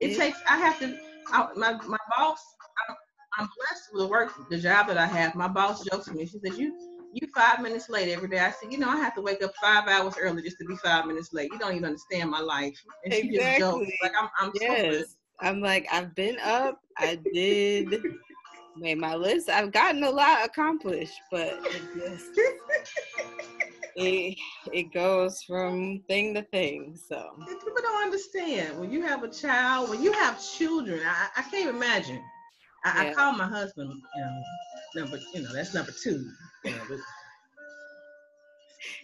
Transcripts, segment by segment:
It, takes. I have to. I, my my boss. I'm, I'm blessed with the work, the job that I have. My boss jokes with me. She says, "You you five minutes late every day." I said, "You know, I have to wake up five hours early just to be five minutes late. You don't even understand my life." And she exactly. just jokes like, "I'm I'm yes. So I'm like, I've been up. I did made my list. I've gotten a lot accomplished, but it just it, it goes from thing to thing. So people don't understand when you have a child, when you have children. I, I can't imagine. I, yeah. I call my husband, you know, number, you know, that's number two. You know, but...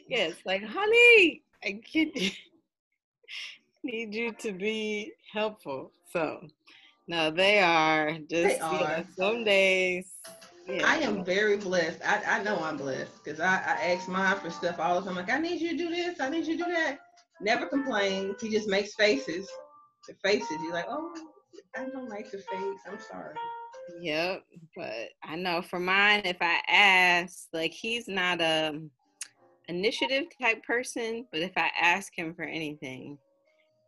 yes, like, honey, I get need you to be helpful. So no, they are just they are. You know, some days. Yeah. I am very blessed. I, I know I'm blessed because I, I ask mine for stuff all the time. Like, I need you to do this. I need you to do that. Never complains. He just makes faces. The faces. You're like, oh, I don't like the face. I'm sorry. Yep. But I know for mine, if I ask, like, he's not a initiative type person, but if I ask him for anything,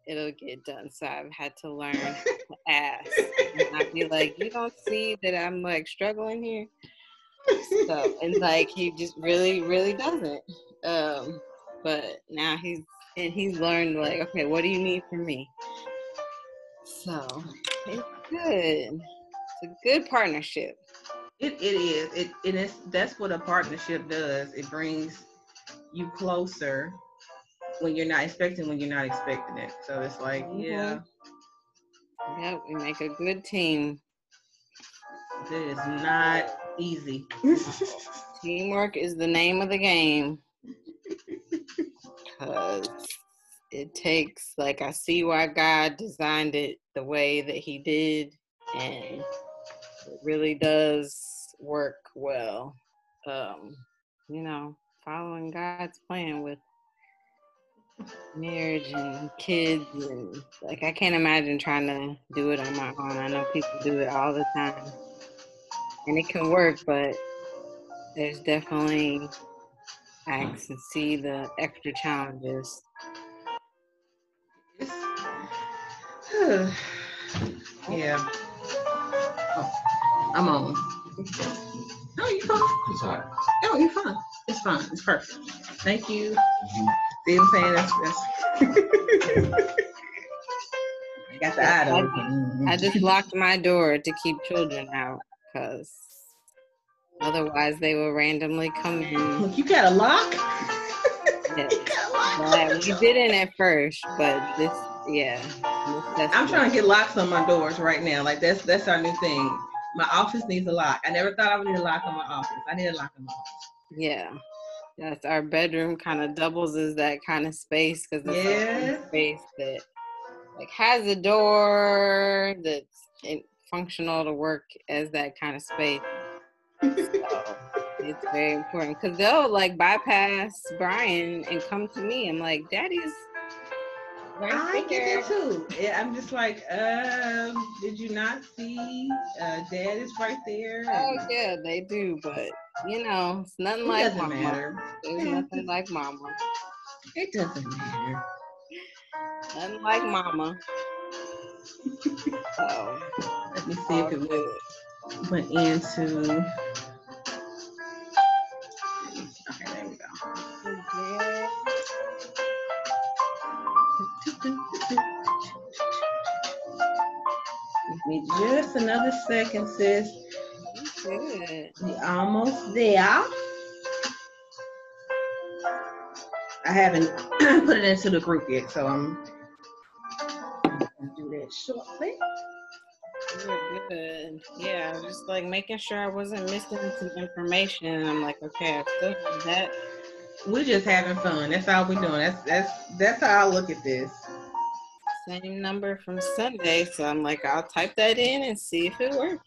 it'll get done. So I've had to learn to ask. And I'd be like, you don't see that I'm like struggling here. So and like he just really, really doesn't. Um, but now he's and he's learned like, okay, what do you need from me? So it's good. It's a good partnership. It it is. It and it's that's what a partnership does. It brings you closer when you're not expecting when you're not expecting it. So it's like, mm-hmm. yeah. Yeah, we make a good team. It is not easy. Teamwork is the name of the game. Cause it takes like I see why God designed it the way that he did and it really does work well. Um, you know, following God's plan with marriage and kids and like I can't imagine trying to do it on my own. I know people do it all the time. And it can work, but there's definitely I can see the extra challenges. yeah. Oh, I'm on. No, you're fine. It's all right. No, you're fine. It's fine. It's perfect. Thank you. Mm-hmm. See what I'm saying? That's, that's I got the item. Mm-hmm. I, I just locked my door to keep children out because otherwise they will randomly come in. Look, You got a lock? Yes. Yeah, we didn't at first, but this, yeah. I'm trying to get locks on my doors right now. Like that's that's our new thing. My office needs a lock. I never thought I would need a lock on my office. I need a lock on my office. Yeah. Yes, our bedroom kind of doubles as that kind of space because it's yeah. a space that like has a door that's functional to work as that kind of space. So it's very important because they'll like bypass Brian and come to me. I'm like, Daddy's right I there. get it too. I'm just like, um, did you not see? Uh, Dad is right there. Oh yeah, they do, but you know, it's nothing it like doesn't mama. Matter. There's nothing like mama. It doesn't matter. Nothing like mama. so let me see if oh. it went, went into. Okay, there we go. Give me just another second, sis. Good. We almost there. I haven't put it into the group yet, so I'm gonna do that shortly. Good, good. Yeah, just like making sure I wasn't missing some information. And I'm like, okay, I still have that. We're just having fun. That's all we're doing. That's that's that's how I look at this. Same number from Sunday, so I'm like, I'll type that in and see if it works.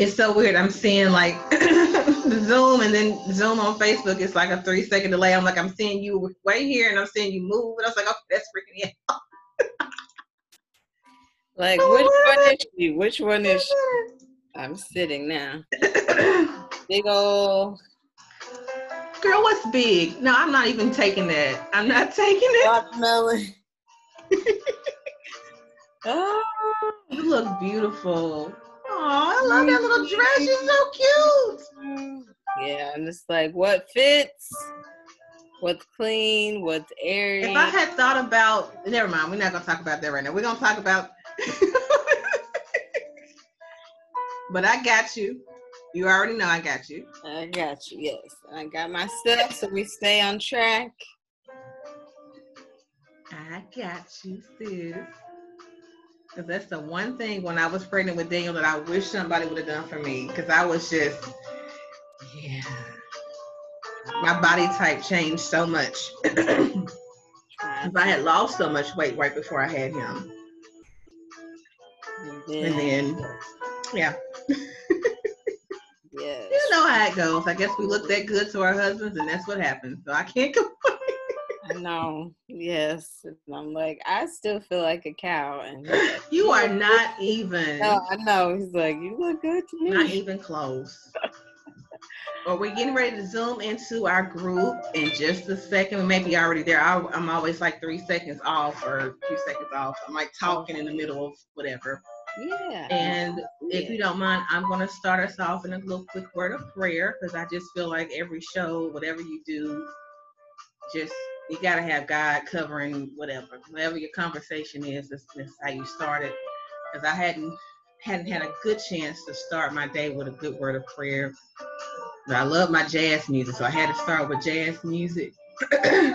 It's so weird. I'm seeing like Zoom and then Zoom on Facebook. It's like a three second delay. I'm like, I'm seeing you way here and I'm seeing you move. And I was like, oh, that's freaking me out. Like, oh, which one is she? Which one is she? I'm sitting now. Big old. Girl, what's big? No, I'm not even taking that. I'm not taking it. Watermelon. oh, you look beautiful. Oh, I love that little dress. She's so cute. Yeah, and it's like what fits, what's clean, what's airy. If I had thought about, never mind. We're not gonna talk about that right now. We're gonna talk about but I got you. You already know I got you. I got you, yes. I got my stuff so we stay on track. I got you, sis. Because that's the one thing when I was pregnant with Daniel that I wish somebody would have done for me. Because I was just, yeah. My body type changed so much. Because I had lost so much weight right before I had him. Yeah. And then, yeah. yes. You know how it goes. I guess we look that good to our husbands, and that's what happens. So I can't complain. Know. Yes. And I'm like, I still feel like a cow. And you are not even. No, I know. He's like, you look good to me. Not even close. well, we're getting ready to zoom into our group in just a second. We may be already there. I, am always like three seconds off or a few seconds off. I'm like talking in the middle of whatever. Yeah. And if you don't mind, I'm going to start us off in a little quick word of prayer because I just feel like every show, whatever you do, just you got to have God covering whatever, whatever your conversation is. That's, how you start it. Because I hadn't hadn't had a good chance to start my day with a good word of prayer. But I love my jazz music, so I had to start with jazz music. I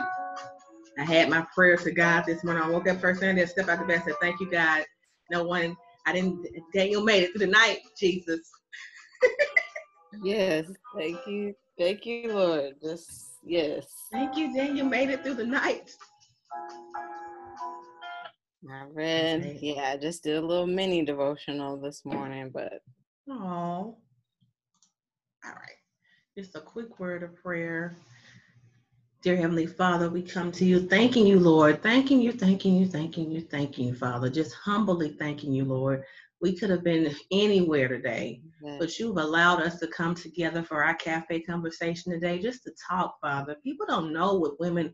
had my prayer to God this morning. I woke up first thing, I step out the bed, and said, "Thank you, God." No one I didn't. Daniel made it through the night. Jesus. yes. Thank you. Thank you, Lord. Just yes. Thank you, Daniel made it through the night. I read. Yeah, I just did a little mini devotional this morning, but. Oh. All right. Just a quick word of prayer. Dear Heavenly Father, we come to you thanking you, Lord, thanking you, thanking you, thanking you, thanking you, Father, just humbly thanking you, Lord. We could have been anywhere today, mm-hmm. but you've allowed us to come together for our cafe conversation today just to talk, Father. People don't know what women,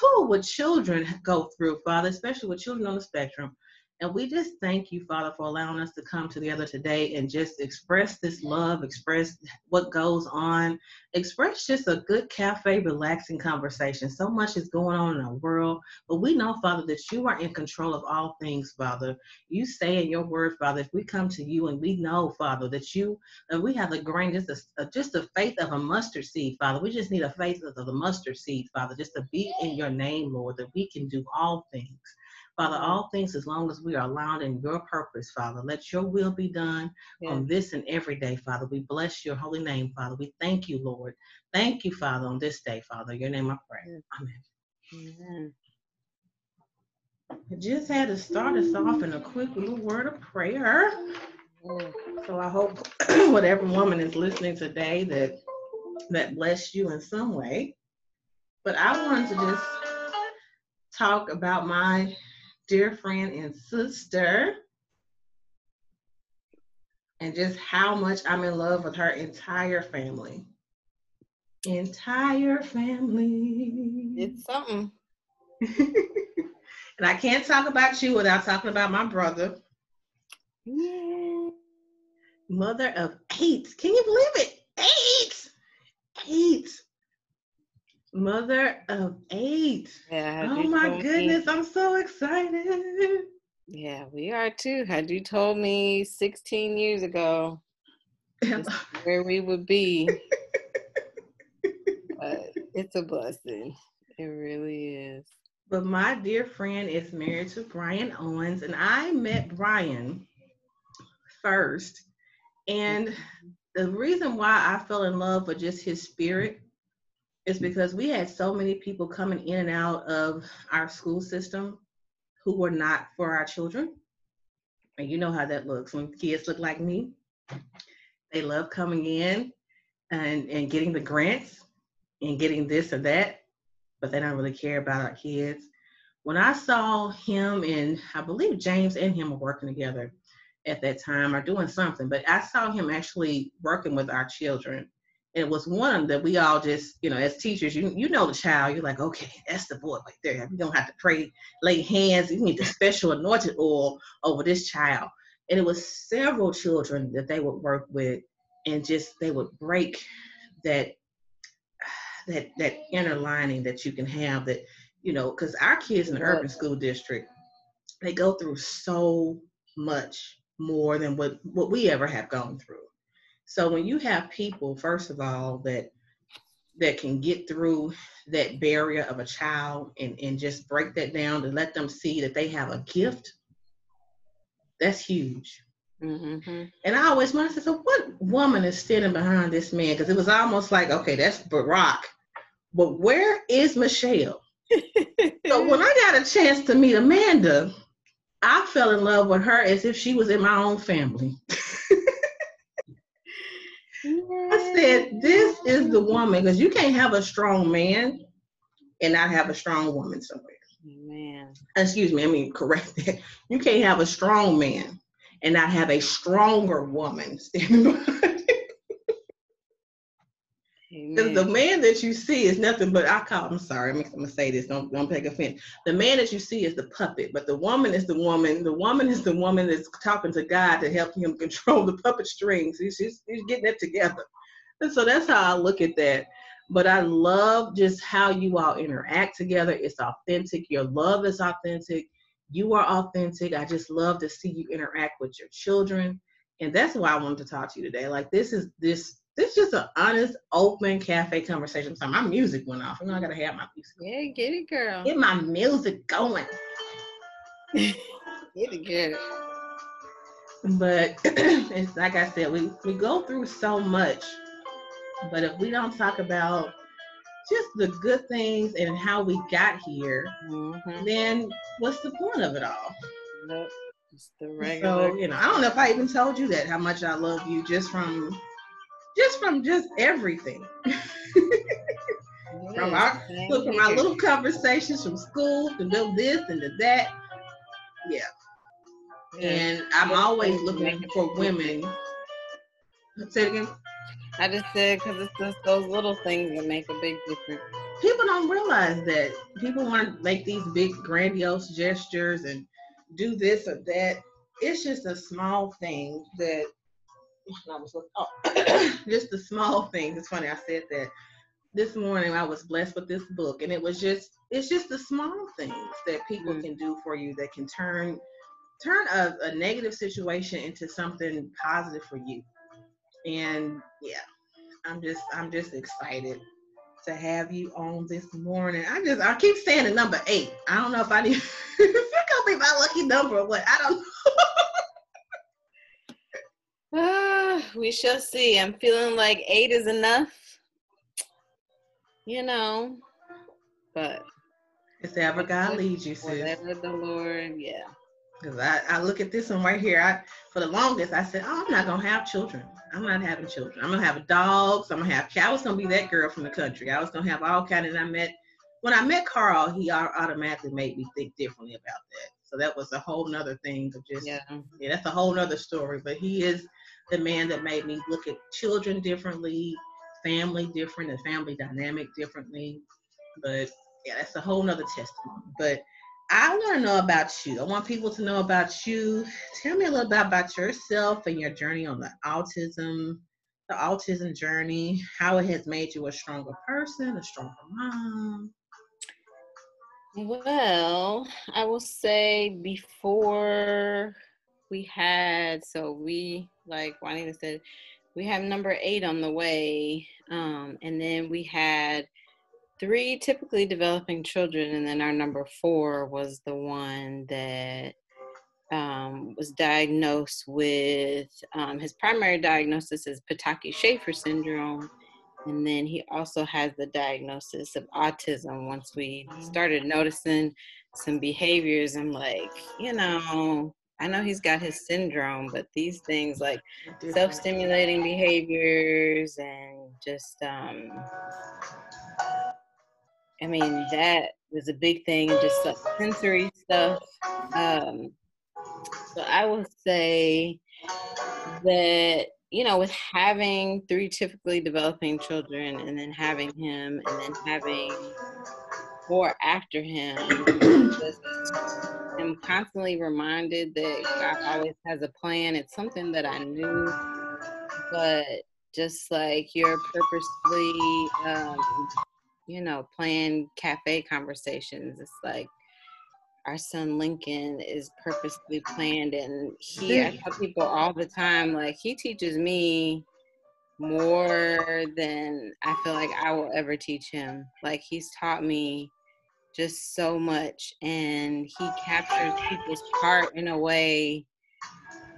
who, what children go through, Father, especially with children on the spectrum. And we just thank you, Father, for allowing us to come together today and just express this love, express what goes on, express just a good cafe, relaxing conversation. So much is going on in our world, but we know, Father, that you are in control of all things, Father. You say in your word, Father, if we come to you and we know, Father, that you, that we have a grain, just a, just a faith of a mustard seed, Father. We just need a faith of the mustard seed, Father, just to be in your name, Lord, that we can do all things. Father, all things as long as we are allowed in your purpose, Father. Let your will be done yeah. on this and every day, Father. We bless your holy name, Father. We thank you, Lord. Thank you, Father, on this day, Father. Your name I pray. Amen. Amen. I just had to start us off in a quick little word of prayer. So I hope whatever woman is listening today that that bless you in some way. But I wanted to just talk about my dear friend and sister, and just how much I'm in love with her entire family. Entire family. It's something. and I can't talk about you without talking about my brother. Yeah. Mother of eight. Can you believe it? Eight. Eight. Mother of eight. Yeah. Oh my goodness, me, I'm so excited. Yeah, we are too. Had you told me 16 years ago where we would be, but it's a blessing. It really is. But my dear friend is married to Brian Owens, and I met Brian first. And mm-hmm. the reason why I fell in love with just his spirit is because we had so many people coming in and out of our school system who were not for our children. And you know how that looks when kids look like me. They love coming in and, and getting the grants and getting this or that, but they don't really care about our kids. When I saw him and I believe James and him were working together at that time or doing something, but I saw him actually working with our children it was one that we all just, you know, as teachers, you you know the child, you're like, okay, that's the boy right there. You don't have to pray, lay hands. You need the special anointed oil over this child. And it was several children that they would work with, and just they would break that that that inner lining that you can have that, you know, because our kids in the urban school district, they go through so much more than what what we ever have gone through so when you have people, first of all, that that can get through that barrier of a child and, and just break that down to let them see that they have a gift, that's huge. Mm-hmm. And I always wondered, I so what woman is standing behind this man? Because it was almost like, okay, that's Barack, but where is Michelle? so when I got a chance to meet Amanda, I fell in love with her as if she was in my own family. I said, this is the woman, because you can't have a strong man and not have a strong woman somewhere. Man. Excuse me, I mean, correct that. You can't have a strong man and not have a stronger woman standing behind the man that you see is nothing but I call. I'm sorry. I'm, gonna say this. Don't don't take offense. The man that you see is the puppet, but the woman is the woman. The woman is the woman that's talking to God to help him control the puppet strings. He's he's, he's getting it together. And so that's how I look at that. But I love just how you all interact together. It's authentic. Your love is authentic. You are authentic. I just love to see you interact with your children. And that's why I wanted to talk to you today. Like this is this this is just an honest, open cafe conversation. So my music went off. You know, I gotta have my music. Yeah, get it, girl. Get my music going. get it, girl. But it's like I said, we we go through so much, but if we don't talk about just the good things and how we got here, mm-hmm. then what's the point of it all? Nope. It's the regular. So, you know, I don't know if I even told you that how much I love you just from just from just everything. from our look from our little conversations from school to do this and to that. Yeah. And I'm always looking for women. Say it again. I just said because it's just those little things that make a big difference. People don't realize that. People want to make these big, grandiose gestures and do this or that. It's just a small thing that I was looking, oh, just the small things. It's funny I said that this morning. I was blessed with this book, and it was just it's just the small things that people mm-hmm. can do for you that can turn turn a, a negative situation into something positive for you. And yeah, I'm just I'm just excited to have you on this morning. I just I keep saying the number eight. I don't know if I need if it's gonna be my lucky number or what. I don't know. We shall see. I'm feeling like eight is enough. You know, but it's ever God leads you, sis. Whatever the Lord, yeah. Because I, I look at this one right here. I for the longest I said, Oh, I'm not gonna have children. I'm not having children. I'm gonna have dogs. I'm gonna have I was gonna be that girl from the country. I was gonna have all kind of I met when I met Carl, he automatically made me think differently about that. So that was a whole nother thing of just yeah. yeah, that's a whole nother story. But he is the man that made me look at children differently, family different, and family dynamic differently. But yeah, that's a whole nother testimony. But I want to know about you. I want people to know about you. Tell me a little bit about yourself and your journey on the autism, the autism journey, how it has made you a stronger person, a stronger mom. Well, I will say before we had, so we, like Juanita said, we have number eight on the way. Um, and then we had three typically developing children. And then our number four was the one that um, was diagnosed with um, his primary diagnosis is Potocki Shaffer syndrome. And then he also has the diagnosis of autism once we started noticing some behaviors. I'm like, you know, I know he's got his syndrome, but these things like self stimulating behaviors and just, um, I mean, that was a big thing, just sensory stuff. Um, so I would say that you know, with having three typically developing children and then having him and then having four after him, just am constantly reminded that God always has a plan. It's something that I knew, but just like you're purposely, um, you know, playing cafe conversations, it's like our son Lincoln is purposely planned and he I tell people all the time like he teaches me more than I feel like I will ever teach him. Like he's taught me just so much and he captures people's heart in a way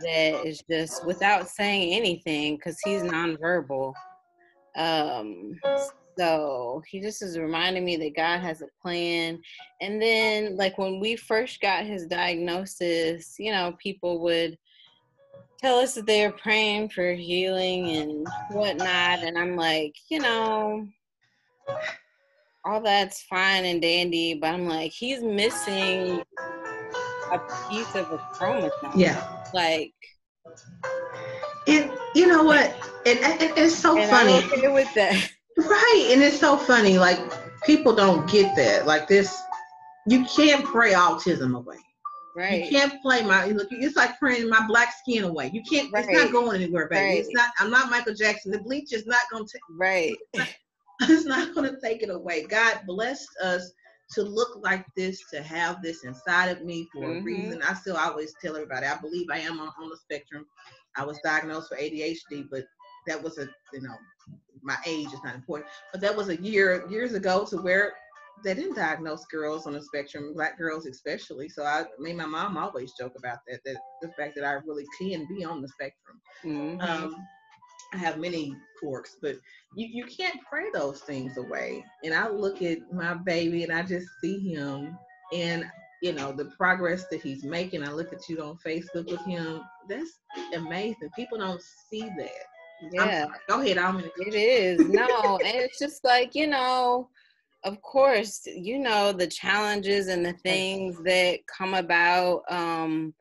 that is just without saying anything because he's nonverbal. Um so he just is reminding me that God has a plan. And then, like, when we first got his diagnosis, you know, people would tell us that they were praying for healing and whatnot. And I'm like, you know, all that's fine and dandy, but I'm like, he's missing a piece of a chromosome. Yeah. Like, it, you know what? It it's so funny. I'm okay with that. Right. And it's so funny. Like people don't get that. Like this, you can't pray autism away. Right. You can't play my look. It's like praying my black skin away. You can't. Right. It's not going anywhere, baby. Right. It's not. I'm not Michael Jackson. The bleach is not going to. Right. It's not, going to take it away. God blessed us to look like this, to have this inside of me for mm-hmm. a reason. I still always tell everybody. I believe I am on, on the spectrum. I was diagnosed for ADHD, but that was a you know my age is not important, but that was a year years ago to where they didn't diagnose girls on the spectrum, black girls especially. So I, mean, my mom always joke about that, that the fact that I really can be on the spectrum. Mm-hmm. Um, I have many quirks, but you, you can't pray those things away. And I look at my baby and I just see him and you know the progress that he's making. I look at you on Facebook with him. That's amazing. People don't see that. Yeah. Go ahead. I'm. It is no, and it's just like you know, of course, you know the challenges and the things that come about. Um,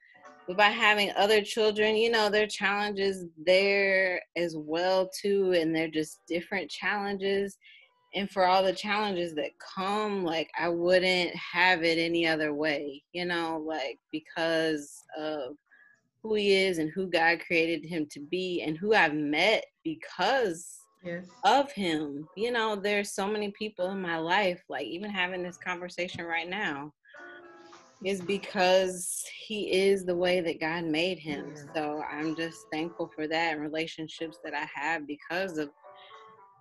but by having other children, you know, there are challenges there as well too, and they're just different challenges. And for all the challenges that come, like I wouldn't have it any other way, you know, like because of who he is and who God created him to be and who I've met because yes. of him. You know, there's so many people in my life, like even having this conversation right now is because he is the way that God made him. So I'm just thankful for that and relationships that I have because of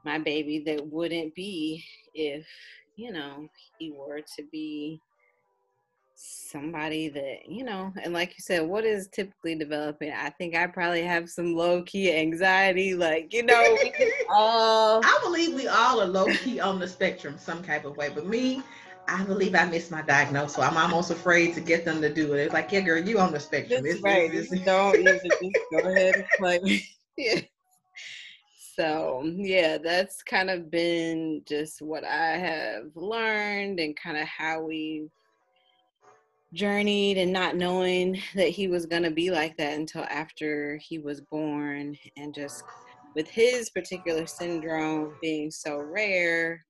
my baby that wouldn't be if, you know, he were to be somebody that you know and like you said what is typically developing i think i probably have some low-key anxiety like you know all i believe we all are low-key on the spectrum some type of way but me i believe i missed my diagnosis so i'm almost afraid to get them to do it. It's like yeah girl you on the spectrum. It's, right. it's, it's, don't even just go ahead and play. Yeah. So yeah that's kind of been just what i have learned and kind of how we've journeyed and not knowing that he was going to be like that until after he was born. And just with his particular syndrome being so rare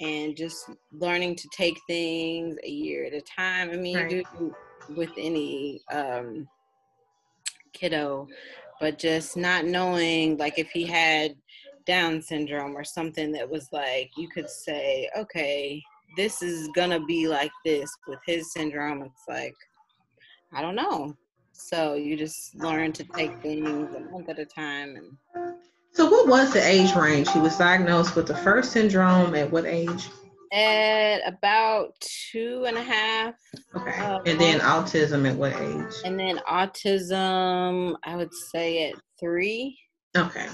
and just learning to take things a year at a time i mean right. you do with any um, kiddo but just not knowing like if he had down syndrome or something that was like you could say okay this is gonna be like this with his syndrome. It's like, I don't know. So you just learn to take things a month at a time. And so, what was the age range? He was diagnosed with the first syndrome at what age? At about two and a half. Okay. Uh, and then autism at what age? And then autism, I would say at three. Okay.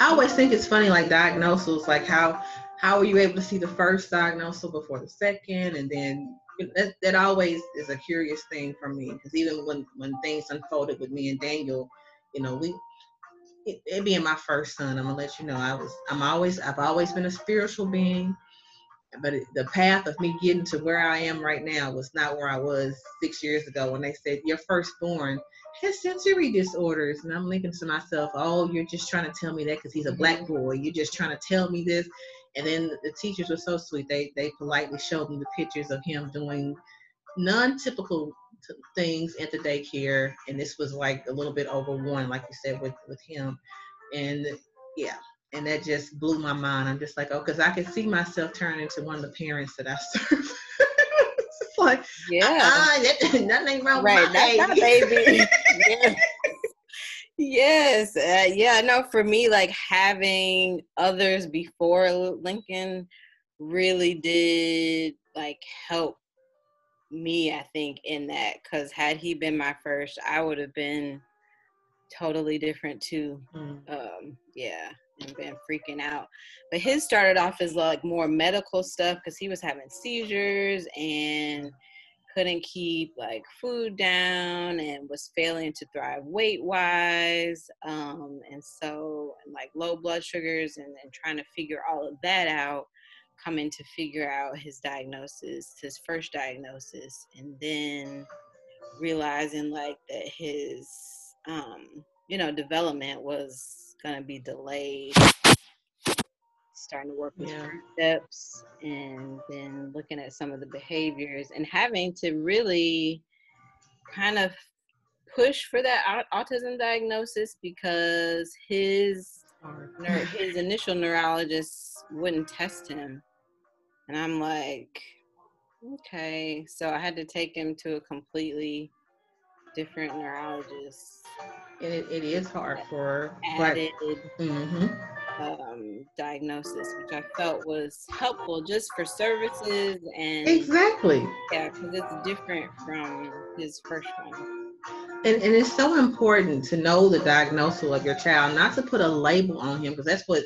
I always think it's funny, like diagnosis, like how how were you able to see the first diagnosis before the second and then that, that always is a curious thing for me because even when when things unfolded with me and Daniel, you know, we it, it being my first son, I'm gonna let you know I was I'm always I've always been a spiritual being, but it, the path of me getting to where I am right now was not where I was six years ago when they said your firstborn has sensory disorders, and I'm thinking to myself, oh, you're just trying to tell me that because he's a black mm-hmm. boy. You're just trying to tell me this. And then the teachers were so sweet. They they politely showed me the pictures of him doing non-typical things at the daycare, and this was like a little bit over one, like you said with with him, and yeah, and that just blew my mind. I'm just like, oh, because I could see myself turning into one of the parents that I serve. it's like, yeah, uh, that, nothing wrong right, with my baby. baby. yeah. Yes, uh, yeah. No, for me, like having others before Lincoln really did like help me. I think in that because had he been my first, I would have been totally different too. Mm. Um, yeah, and been freaking out. But his started off as like more medical stuff because he was having seizures and couldn't keep like food down and was failing to thrive weight wise um, and so and, like low blood sugars and, and trying to figure all of that out coming to figure out his diagnosis his first diagnosis and then realizing like that his um, you know development was going to be delayed starting to work with yeah. steps and then looking at some of the behaviors and having to really kind of push for that autism diagnosis because his his initial neurologist wouldn't test him and i'm like okay so i had to take him to a completely different neurologist it, it is hard for added, mm-hmm um, diagnosis, which I felt was helpful just for services and exactly. Yeah, because it's different from his first one. And, and it's so important to know the diagnosis of your child, not to put a label on him, because that's what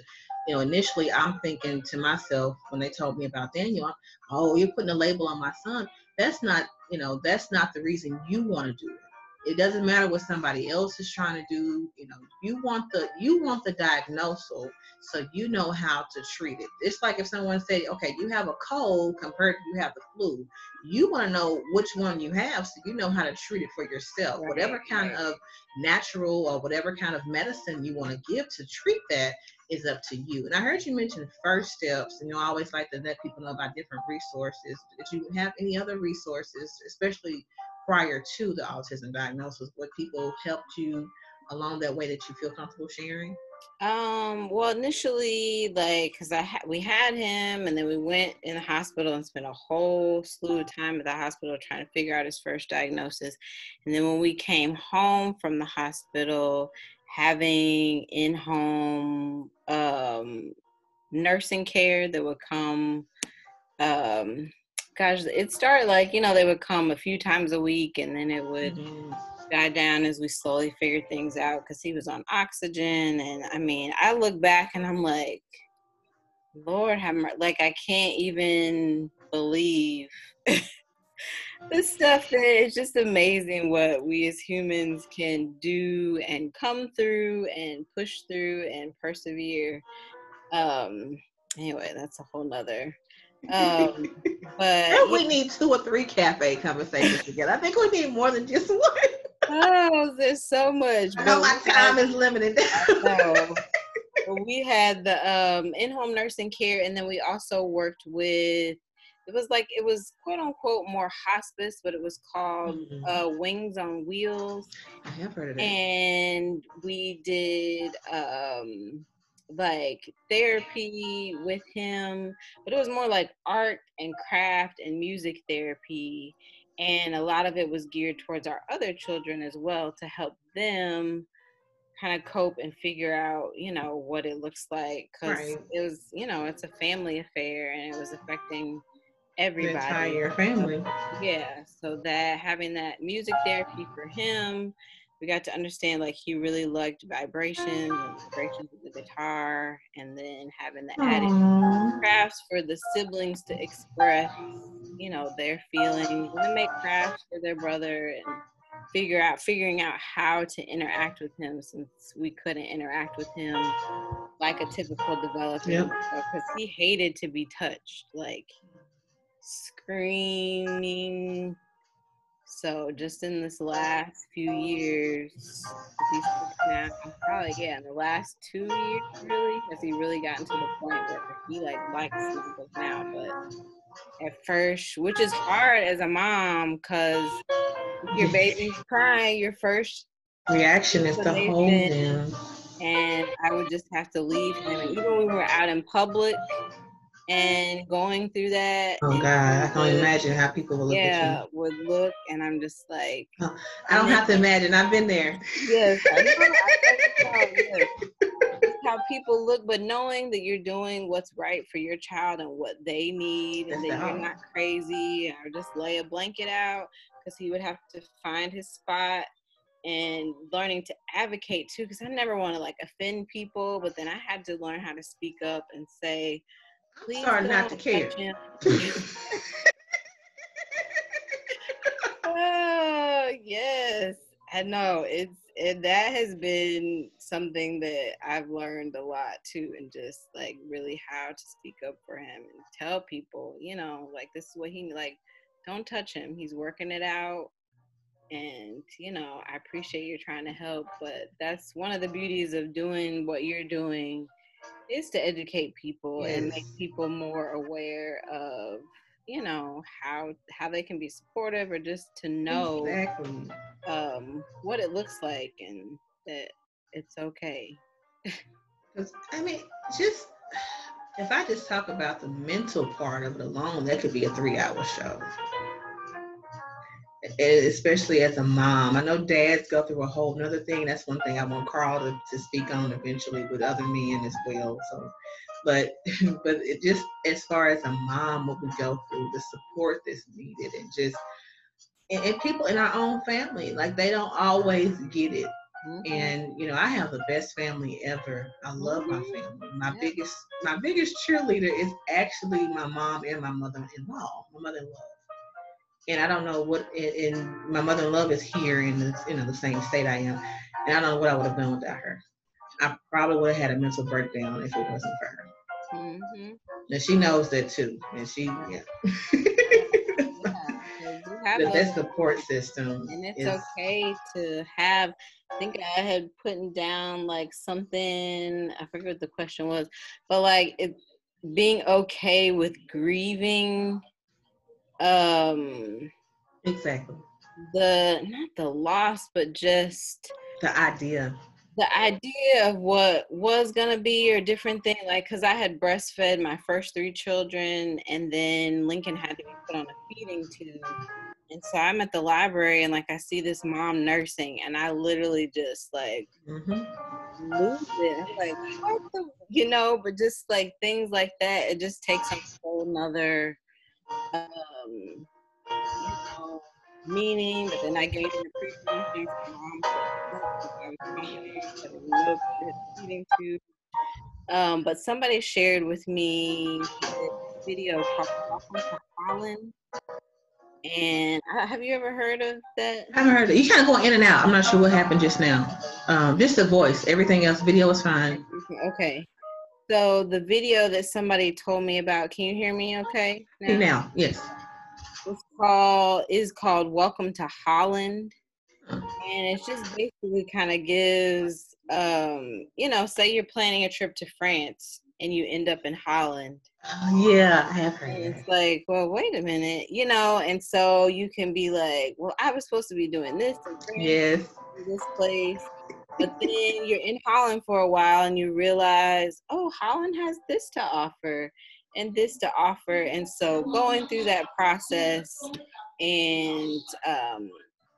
you know. Initially, I'm thinking to myself when they told me about Daniel, "Oh, you're putting a label on my son." That's not, you know, that's not the reason you want to do it it doesn't matter what somebody else is trying to do you know you want the you want the diagnosis so you know how to treat it it's like if someone said okay you have a cold compared to you have the flu you want to know which one you have so you know how to treat it for yourself right, whatever kind right. of natural or whatever kind of medicine you want to give to treat that is up to you. And I heard you mention first steps, and you always like to let people know about different resources. Did you have any other resources, especially prior to the autism diagnosis? What people helped you along that way that you feel comfortable sharing? Um, well, initially, like, cause I ha- we had him, and then we went in the hospital and spent a whole slew of time at the hospital trying to figure out his first diagnosis. And then when we came home from the hospital, having in-home um, nursing care that would come um, gosh, it started like, you know, they would come a few times a week and then it would mm-hmm. die down as we slowly figured things out because he was on oxygen. And I mean, I look back and I'm like, Lord have mercy. Like, I can't even believe the stuff that it's just amazing what we as humans can do and come through and push through and persevere. Um, anyway, that's a whole nother um, but we need two or three cafe conversations together. I think we need more than just one. oh, there's so much. I know my time is limited. so, we had the um, in-home nursing care, and then we also worked with. It was like it was quote unquote more hospice, but it was called mm-hmm. uh, Wings on Wheels. I have heard of that. And we did um, like therapy with him, but it was more like art and craft and music therapy. And a lot of it was geared towards our other children as well to help them kind of cope and figure out, you know, what it looks like. Because right. it was, you know, it's a family affair and it was affecting everybody. The entire family. Yeah. So that having that music therapy for him we got to understand like he really liked vibrations and vibrations of the guitar and then having the added crafts for the siblings to express you know their feelings and make crafts for their brother and figure out figuring out how to interact with him since we couldn't interact with him like a typical developer because yep. he hated to be touched like screaming so just in this last few years now probably yeah in the last two years really has he really gotten to the point where he like likes snuggles now but at first which is hard as a mom because your baby's crying, your first reaction is to hold him. And I would just have to leave him. And even when we were out in public Mm. and going through that. Oh God, I can only imagine how people would look yeah, would look and I'm just like oh, I don't have to imagine, I've been there. Yes, I know, I yes. how people look, but knowing that you're doing what's right for your child and what they need, and that you're not crazy, or just lay a blanket out because he would have to find his spot and learning to advocate too because i never want to like offend people but then i had to learn how to speak up and say please sorry not to care oh yes i know it's it, that has been something that I've learned a lot too, and just like really how to speak up for him and tell people, you know, like this is what he like don't touch him. He's working it out. And, you know, I appreciate you're trying to help, but that's one of the beauties of doing what you're doing is to educate people yes. and make people more aware of, you know, how how they can be supportive or just to know exactly. um, what it looks like and that it's okay. I mean, just if I just talk about the mental part of it alone, that could be a three hour show especially as a mom. I know dads go through a whole another thing. That's one thing I want Carl to, to speak on eventually with other men as well. So, but but it just as far as a mom, what we go through, the support that's needed, and just and, and people in our own family, like they don't always get it. Mm-hmm. And you know, I have the best family ever. I love my mm-hmm. family. My yeah. biggest my biggest cheerleader is actually my mom and my mother-in-law. My mother-in-law and I don't know what. And, my mother-in-law is here in the you know the same state I am, and I don't know what I would have done without her. I probably would have had a mental breakdown if it wasn't for her. Mm-hmm. And she knows that too, and she yeah. yeah but that support system, and it's is, okay to have. I think I had put down like something. I forget what the question was, but like it, being okay with grieving um exactly. the not the loss but just the idea. the idea of what was gonna be or different thing like because i had breastfed my first three children and then lincoln had to be put on a feeding tube. And so i'm at the library and like i see this mom nursing and i literally just like mm-hmm. lose it. I'm like you know but just like things like that it just takes a whole nother um, know, meaning, but then I gave him appreciation to. Um, but somebody shared with me video called Welcome to Holland. And uh, have you ever heard of that? I haven't heard it. You kind of going in and out. I'm not sure what happened just now. Um, just the voice. Everything else, video is fine. Okay. So the video that somebody told me about, can you hear me okay? Now, now yes. It's called is called Welcome to Holland. And it just basically kind of gives um, you know, say you're planning a trip to France and you end up in Holland. Oh, yeah, I have heard. It's like, well, wait a minute, you know, and so you can be like, well, I was supposed to be doing this in France, yes. this place, but then you're in Holland for a while and you realize, oh, Holland has this to offer and this to offer. And so going through that process and, um,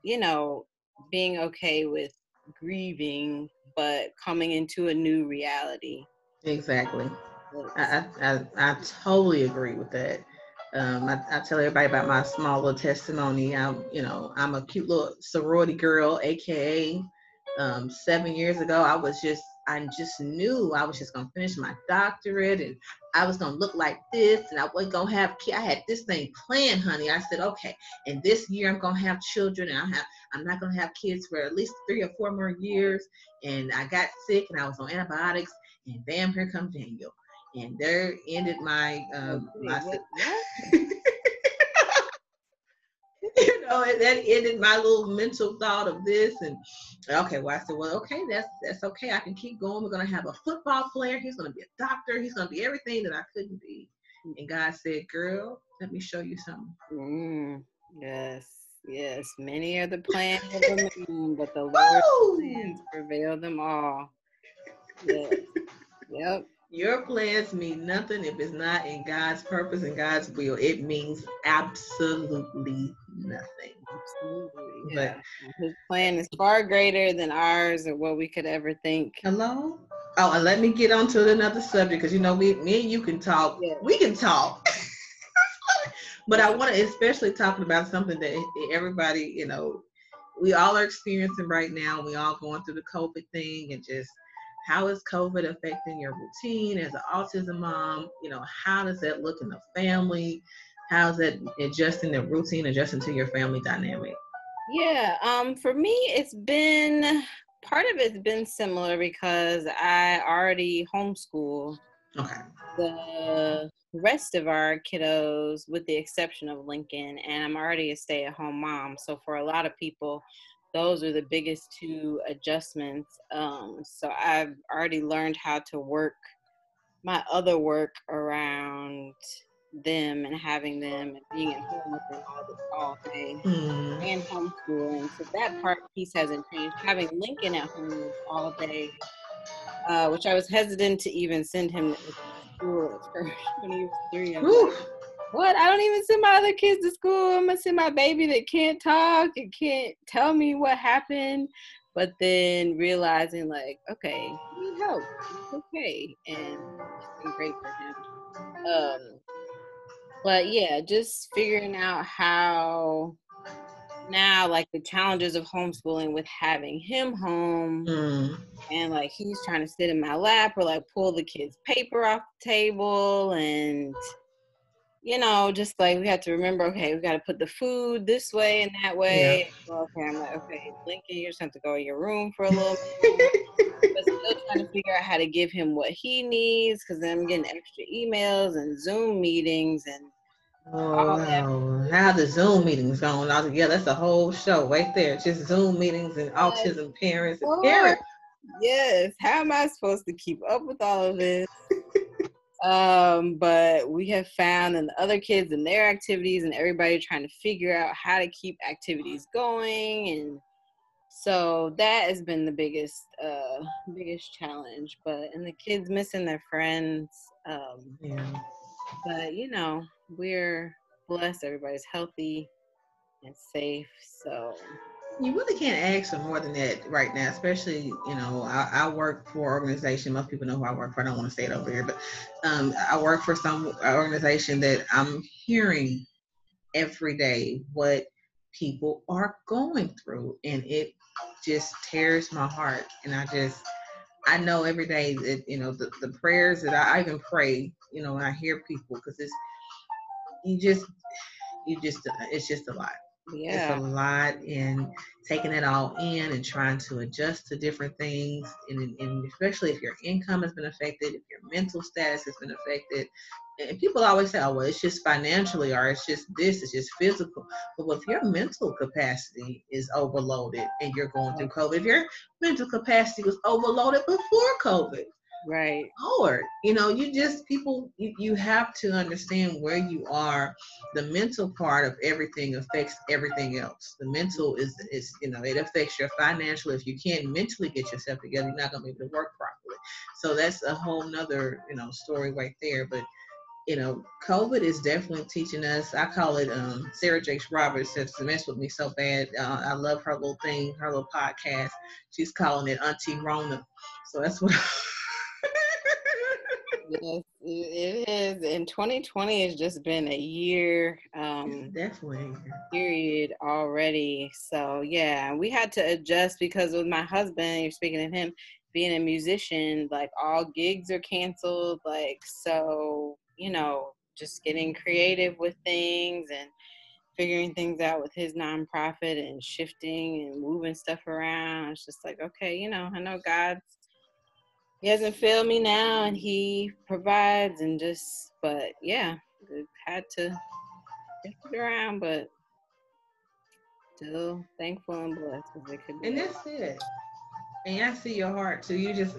you know, being okay with grieving, but coming into a new reality. Exactly. I, I, I totally agree with that. Um, I, I, tell everybody about my small little testimony. I'm, you know, I'm a cute little sorority girl, aka um, seven years ago, I was just I just knew I was just gonna finish my doctorate and I was gonna look like this and I wasn't gonna have I had this thing planned, honey. I said, okay, and this year I'm gonna have children and I have I'm not gonna have kids for at least three or four more years. And I got sick and I was on antibiotics and bam, here comes Daniel. And there ended my uh, my know, that ended my little mental thought of this. And okay, well, I said, well, okay, that's that's okay. I can keep going. We're gonna have a football player. He's gonna be a doctor. He's gonna be everything that I couldn't be. And God said, girl, let me show you something. Mm, yes, yes. Many are the plans of the man, but the Lord's plans prevail them all. Yes. Yep. Your plans mean nothing if it's not in God's purpose and God's will. It means absolutely nothing. Absolutely. Yeah. But his plan is far greater than ours or what we could ever think. Hello? Oh, and let me get on to another subject because you know me, me and you can talk. Yeah. We can talk. but I want to especially talking about something that everybody, you know, we all are experiencing right now. We all going through the COVID thing and just how is COVID affecting your routine as an autism mom? You know, how does that look in the family? How's that adjusting the routine, adjusting to your family dynamic? Yeah, um, for me, it's been part of it's been similar because I already homeschool. Okay. The rest of our kiddos, with the exception of Lincoln, and I'm already a stay-at-home mom. So for a lot of people, those are the biggest two adjustments. Um, so I've already learned how to work my other work around them and having them and being at home with them all, the, day mm. and homeschooling. So that part piece hasn't changed. Having Lincoln at home all day, uh, which I was hesitant to even send him to school when he was three what? I don't even send my other kids to school. I'm gonna send my baby that can't talk and can't tell me what happened. But then realizing like, okay, need help. It's okay. And it's been great for him. Um but yeah, just figuring out how now like the challenges of homeschooling with having him home mm. and like he's trying to sit in my lap or like pull the kids paper off the table and you know, just like we have to remember, okay, we got to put the food this way and that way. Yeah. Well, okay, I'm like, okay, Lincoln, you just have to go in your room for a little bit. but still trying to figure out how to give him what he needs because then I'm getting extra emails and Zoom meetings and Oh, how the Zoom meetings going all together. That's a whole show right there. Just Zoom meetings and autism parents and parents. Yes. How am I supposed to keep up with all of this? um, but we have found and the other kids and their activities and everybody trying to figure out how to keep activities going and so that has been the biggest uh biggest challenge but and the kids missing their friends um yeah. but you know we're blessed everybody's healthy and safe so you really can't ask for more than that right now, especially, you know, I, I, work for an organization. Most people know who I work for. I don't want to say it over here, but um, I work for some organization that I'm hearing every day what people are going through. And it just tears my heart. And I just, I know every day that, you know, the, the prayers that I, I even pray, you know, when I hear people, because it's, you just, you just, it's just a lot yeah. It's a lot in taking it all in and trying to adjust to different things. And, and especially if your income has been affected, if your mental status has been affected. And people always say, oh, well, it's just financially or it's just this, it's just physical. But if your mental capacity is overloaded and you're going through COVID, if your mental capacity was overloaded before COVID, right lord you know you just people you, you have to understand where you are the mental part of everything affects everything else the mental is is you know it affects your financial if you can't mentally get yourself together you're not going to be able to work properly so that's a whole nother you know story right there but you know, COVID is definitely teaching us. I call it um, Sarah Jakes Roberts has messed with me so bad. Uh, I love her little thing, her little podcast. She's calling it Auntie Rona. So that's what yes, it is. And 2020 has just been a year, um, definitely period already. So yeah, we had to adjust because with my husband, you're speaking of him being a musician, like all gigs are canceled. Like, so, you know, just getting creative with things and figuring things out with his nonprofit and shifting and moving stuff around. It's just like, okay, you know, I know God's he hasn't failed me now and he provides and just but yeah, had to shift it around, but still thankful and blessed. And that's it. And I see your heart too. You just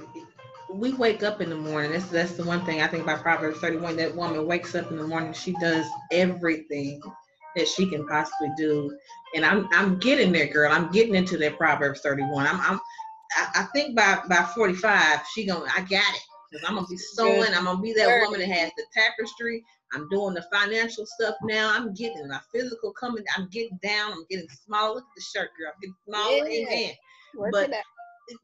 we wake up in the morning. That's that's the one thing I think about Proverbs 31. That woman wakes up in the morning, she does everything that she can possibly do. And I'm I'm getting there, girl. I'm getting into that Proverbs 31. I'm I'm I, I think by by 45, she gonna I got it. Because I'm gonna be sewing, I'm gonna be that woman that has the tapestry. I'm doing the financial stuff now. I'm getting my physical coming. I'm getting down. I'm getting smaller. Look at the shirt, girl. I'm getting smaller. Yeah. Amen. Work but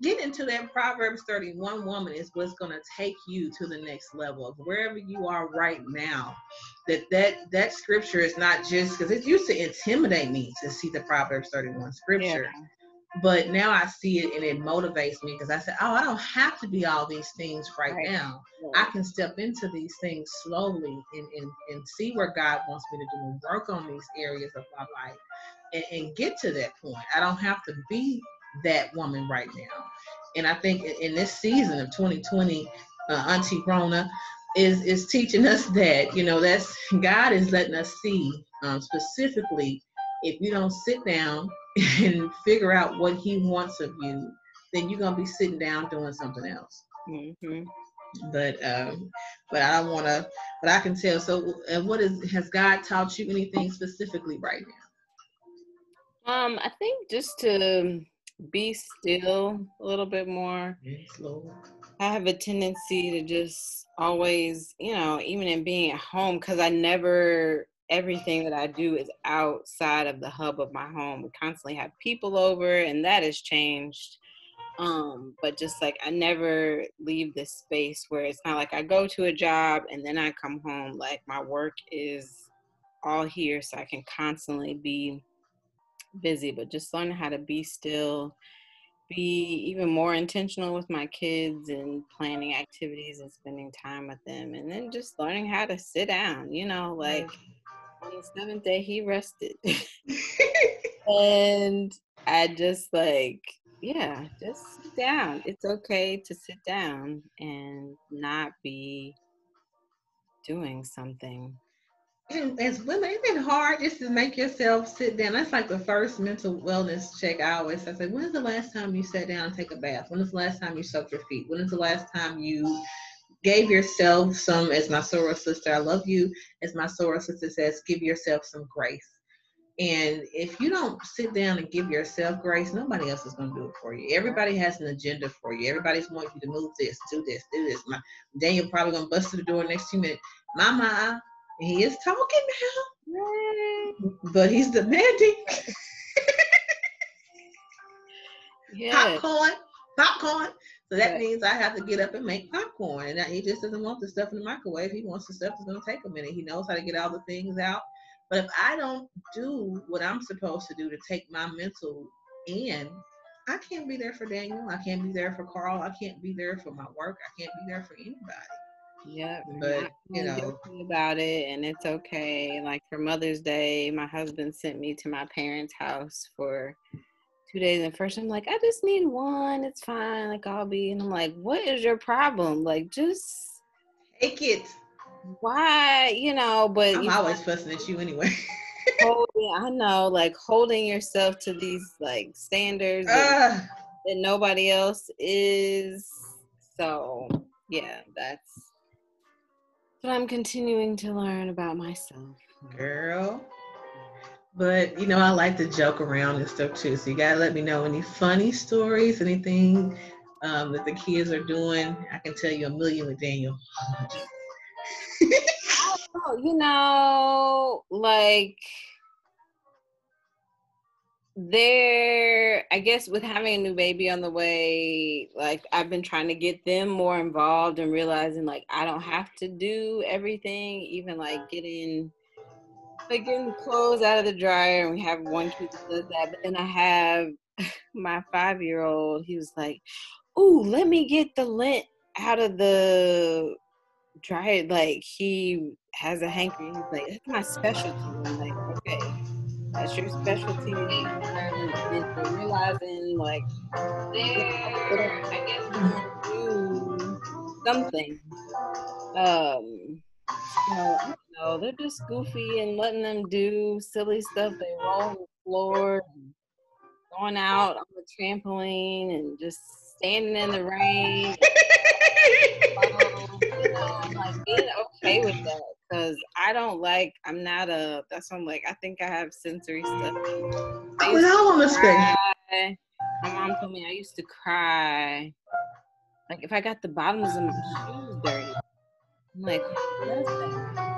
get into that Proverbs 31 woman is what's to take you to the next level of wherever you are right now. That that that scripture is not just because it used to intimidate me to see the Proverbs 31 scripture. Yeah. But now I see it and it motivates me because I said, Oh, I don't have to be all these things right, right. now. I can step into these things slowly and, and, and see where God wants me to do and work on these areas of my life and, and get to that point. I don't have to be that woman right now. And I think in this season of 2020, uh, Auntie Rona is is teaching us that you know that's God is letting us see um, specifically if you don't sit down and figure out what He wants of you, then you're gonna be sitting down doing something else. Mm-hmm. But um, but I don't want to. But I can tell. So, and what is has God taught you anything specifically right now? Um, I think just to be still a little bit more. I have a tendency to just always, you know, even in being at home, because I never, everything that I do is outside of the hub of my home. We constantly have people over, and that has changed. Um, but just like I never leave this space where it's not like I go to a job and then I come home. Like my work is all here, so I can constantly be busy, but just learning how to be still, be even more intentional with my kids and planning activities and spending time with them. And then just learning how to sit down, you know, like on the seventh day, he rested. and I just like, yeah, just sit down. It's okay to sit down and not be doing something as women, it's been hard just to make yourself sit down. That's like the first mental wellness check I always say. When is the last time you sat down and take a bath? When is the last time you soaked your feet? When is the last time you gave yourself some, as my soror sister, I love you, as my soror sister says, give yourself some grace. And if you don't sit down and give yourself grace, nobody else is going to do it for you. Everybody has an agenda for you. Everybody's wanting you to move this, do this, do this. My Daniel probably going to bust to the door next two minutes. Mama, he is talking now, but he's demanding. yeah. Popcorn, popcorn. So that right. means I have to get up and make popcorn. And he just doesn't want the stuff in the microwave. He wants the stuff that's going to take a minute. He knows how to get all the things out. But if I don't do what I'm supposed to do to take my mental in, I can't be there for Daniel. I can't be there for Carl. I can't be there for my work. I can't be there for anybody. Yep. But you know about it and it's okay. Like for Mother's Day, my husband sent me to my parents' house for two days and first I'm like, I just need one, it's fine, like I'll be and I'm like, What is your problem? Like just take it. Why, you know, but I'm always know, fussing at you anyway. holding, I know, like holding yourself to these like standards uh, that, that nobody else is. So yeah, that's but I'm continuing to learn about myself. Girl. But you know, I like to joke around and stuff too. So you gotta let me know any funny stories, anything um, that the kids are doing. I can tell you a million with Daniel. oh, you know, like there i guess with having a new baby on the way like i've been trying to get them more involved and realizing like i don't have to do everything even like getting like getting clothes out of the dryer and we have one kid that does that but then i have my five year old he was like ooh, let me get the lint out of the dryer. Like he has a hanky. He's like, that's my specialty. I'm like, okay, that's your specialty. And realizing like, there, I guess do something. Um, so know, they're just goofy and letting them do silly stuff. They roll on the floor, going out on the trampoline, and just standing in the rain. um, you know, like being okay with that because I don't like. I'm not a. That's what I'm like. I think I have sensory stuff. I was all on to cry. My mom told me I used to cry. Like if I got the bottoms of my shoes dirty, I'm like, what is that?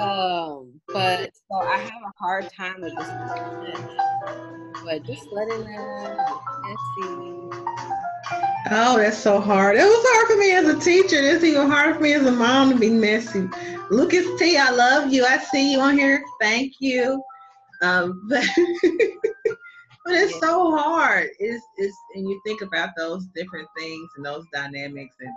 Um, but so I have a hard time with this. But just letting them messy. Oh, that's so hard. It was hard for me as a teacher. It's even harder for me as a mom to be messy. Lucas T, I love you. I see you on here. Thank you. Um, but, but it's so hard. It's, it's and you think about those different things and those dynamics and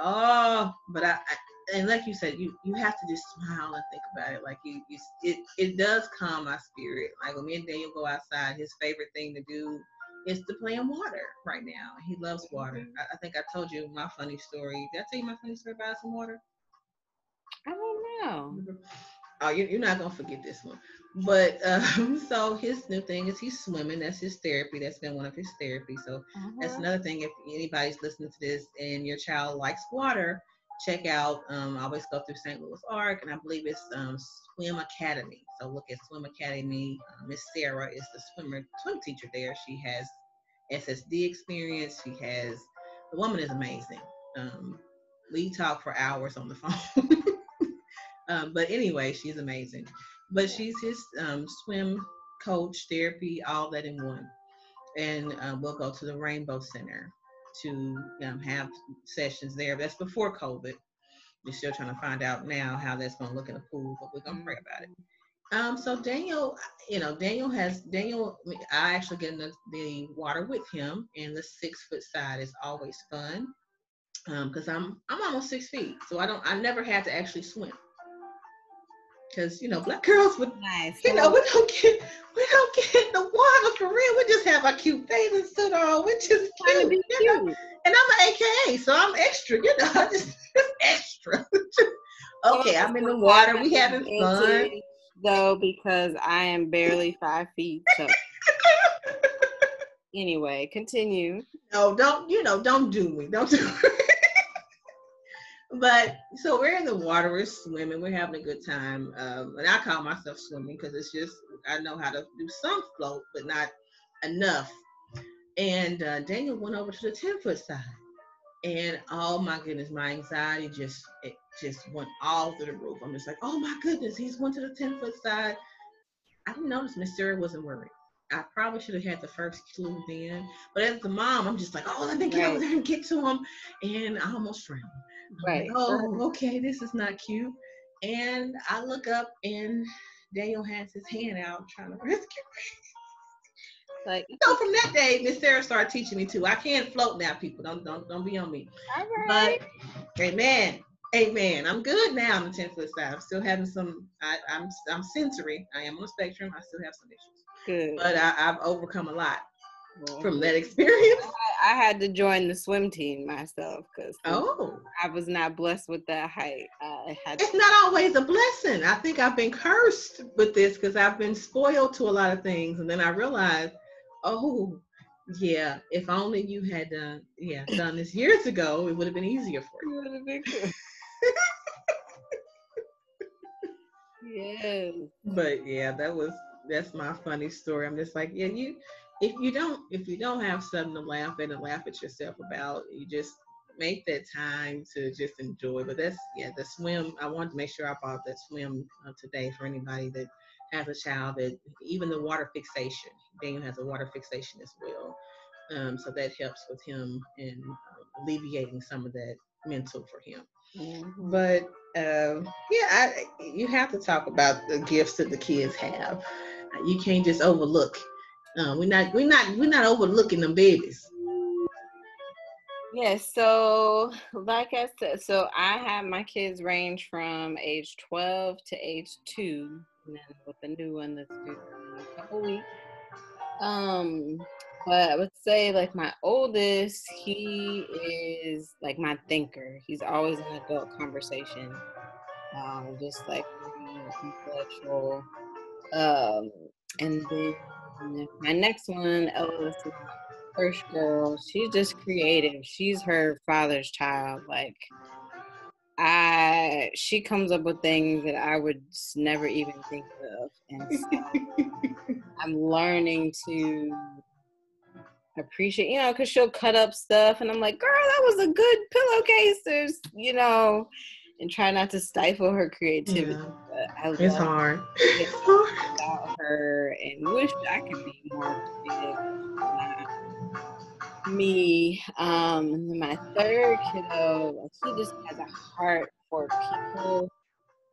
oh, but I, I and like you said, you you have to just smile and think about it. Like you, you it it does calm my spirit. Like when me and Daniel go outside, his favorite thing to do is to play in water right now. He loves water. Mm-hmm. I, I, think I told you my funny story. Did I tell you my funny story about some water? I don't know. Oh, you, you're not gonna forget this one. But um, so his new thing is he's swimming. That's his therapy. That's been one of his therapy. So uh-huh. that's another thing. If anybody's listening to this and your child likes water, check out, um, I always go through St. Louis Arc, and I believe it's um, Swim Academy. So look at Swim Academy. Uh, Miss Sarah is the swimmer, swim teacher there. She has SSD experience. She has, the woman is amazing. Um, we talk for hours on the phone. um, but anyway, she's amazing. But she's his um, swim coach, therapy, all that in one. And uh, we'll go to the Rainbow Center to um, have sessions there. That's before COVID. We're still trying to find out now how that's going to look in the pool, but we're going to pray about it. Um, so Daniel, you know, Daniel has Daniel. I actually get in the, the water with him, and the six foot side is always fun because um, I'm I'm almost six feet, so I don't I never had to actually swim because you know black girls would nice. you know we don't get we don't get the water for real. We just have our cute bathing suit on, which is cute, you cute. know. And I'm an AKA, so I'm extra. You know, I just extra. okay, I'm in the water. We having fun. Though because I am barely five feet, so. anyway, continue. No, don't you know? Don't do me. Don't do. Me but so we're in the water, we're swimming, we're having a good time. Um, and I call myself swimming because it's just I know how to do some float, but not enough. And uh, Daniel went over to the 10 foot side. And oh my goodness, my anxiety just it just went all through the roof. I'm just like, oh my goodness, he's went to the 10 foot side. I didn't notice Miss Sarah wasn't worried. I probably should have had the first clue then. But as the mom, I'm just like, oh, let me get right. over there and get to him. And I almost drowned. Right. Like, oh, okay, this is not cute. And I look up and Daniel has his hand out trying to rescue me. Like so from that day, Miss Sarah started teaching me too. I can't float now, people. Don't don't don't be on me. All right. But amen. Amen. I'm good now on the 10 foot side. I'm still having some I, I'm I'm sensory. I am on the spectrum. I still have some issues. Good. But I, have overcome a lot from that experience. I, I, had to join the swim team myself because oh, I was not blessed with that height. I had it's to- not always a blessing. I think I've been cursed with this because I've been spoiled to a lot of things, and then I realized, oh, yeah, if only you had done, yeah, done this years ago, it would have been easier for you. yes. But yeah, that was that's my funny story. I'm just like, yeah, you if you don't if you don't have something to laugh at and laugh at yourself about, you just make that time to just enjoy. But that's yeah, the swim. I wanted to make sure I bought that swim uh, today for anybody that has a child that even the water fixation. Daniel has a water fixation as well, um, so that helps with him in uh, alleviating some of that mental for him. Mm-hmm. But uh, yeah, I, you have to talk about the gifts that the kids have you can't just overlook. Uh, we're not we're not we're not overlooking them babies. Yeah, so like I said, so I have my kids range from age 12 to age two, and then with the new one that's due in a couple weeks. Um, but I would say like my oldest, he is like my thinker. He's always in adult conversation, um, just like intellectual. Um, and then my next one, Ella, first girl, she's just creative. She's her father's child. Like I she comes up with things that I would never even think of. And so I'm learning to appreciate, you know, because she'll cut up stuff and I'm like, girl, that was a good pillowcase. There's, you know, and try not to stifle her creativity. Yeah. it's hard. It's hard about her and wish I could be more creative me. Um, my third kiddo, he just has a heart for people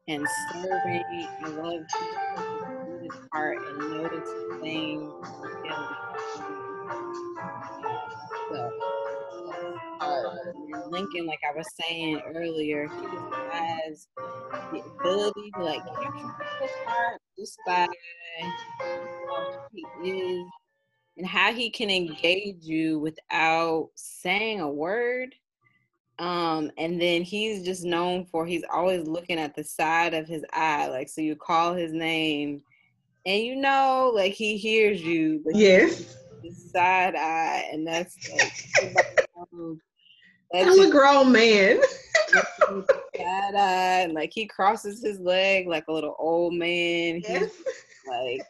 and serving. I love people his heart and notice things. So, Lincoln, like I was saying earlier, he has the ability to like capture people's heart just by how he is and how he can engage you without saying a word. Um, and then he's just known for he's always looking at the side of his eye. Like so you call his name and you know like he hears you. yes. side eye and that's like I'm a grown man. and like he crosses his leg like a little old man. Yes. He's like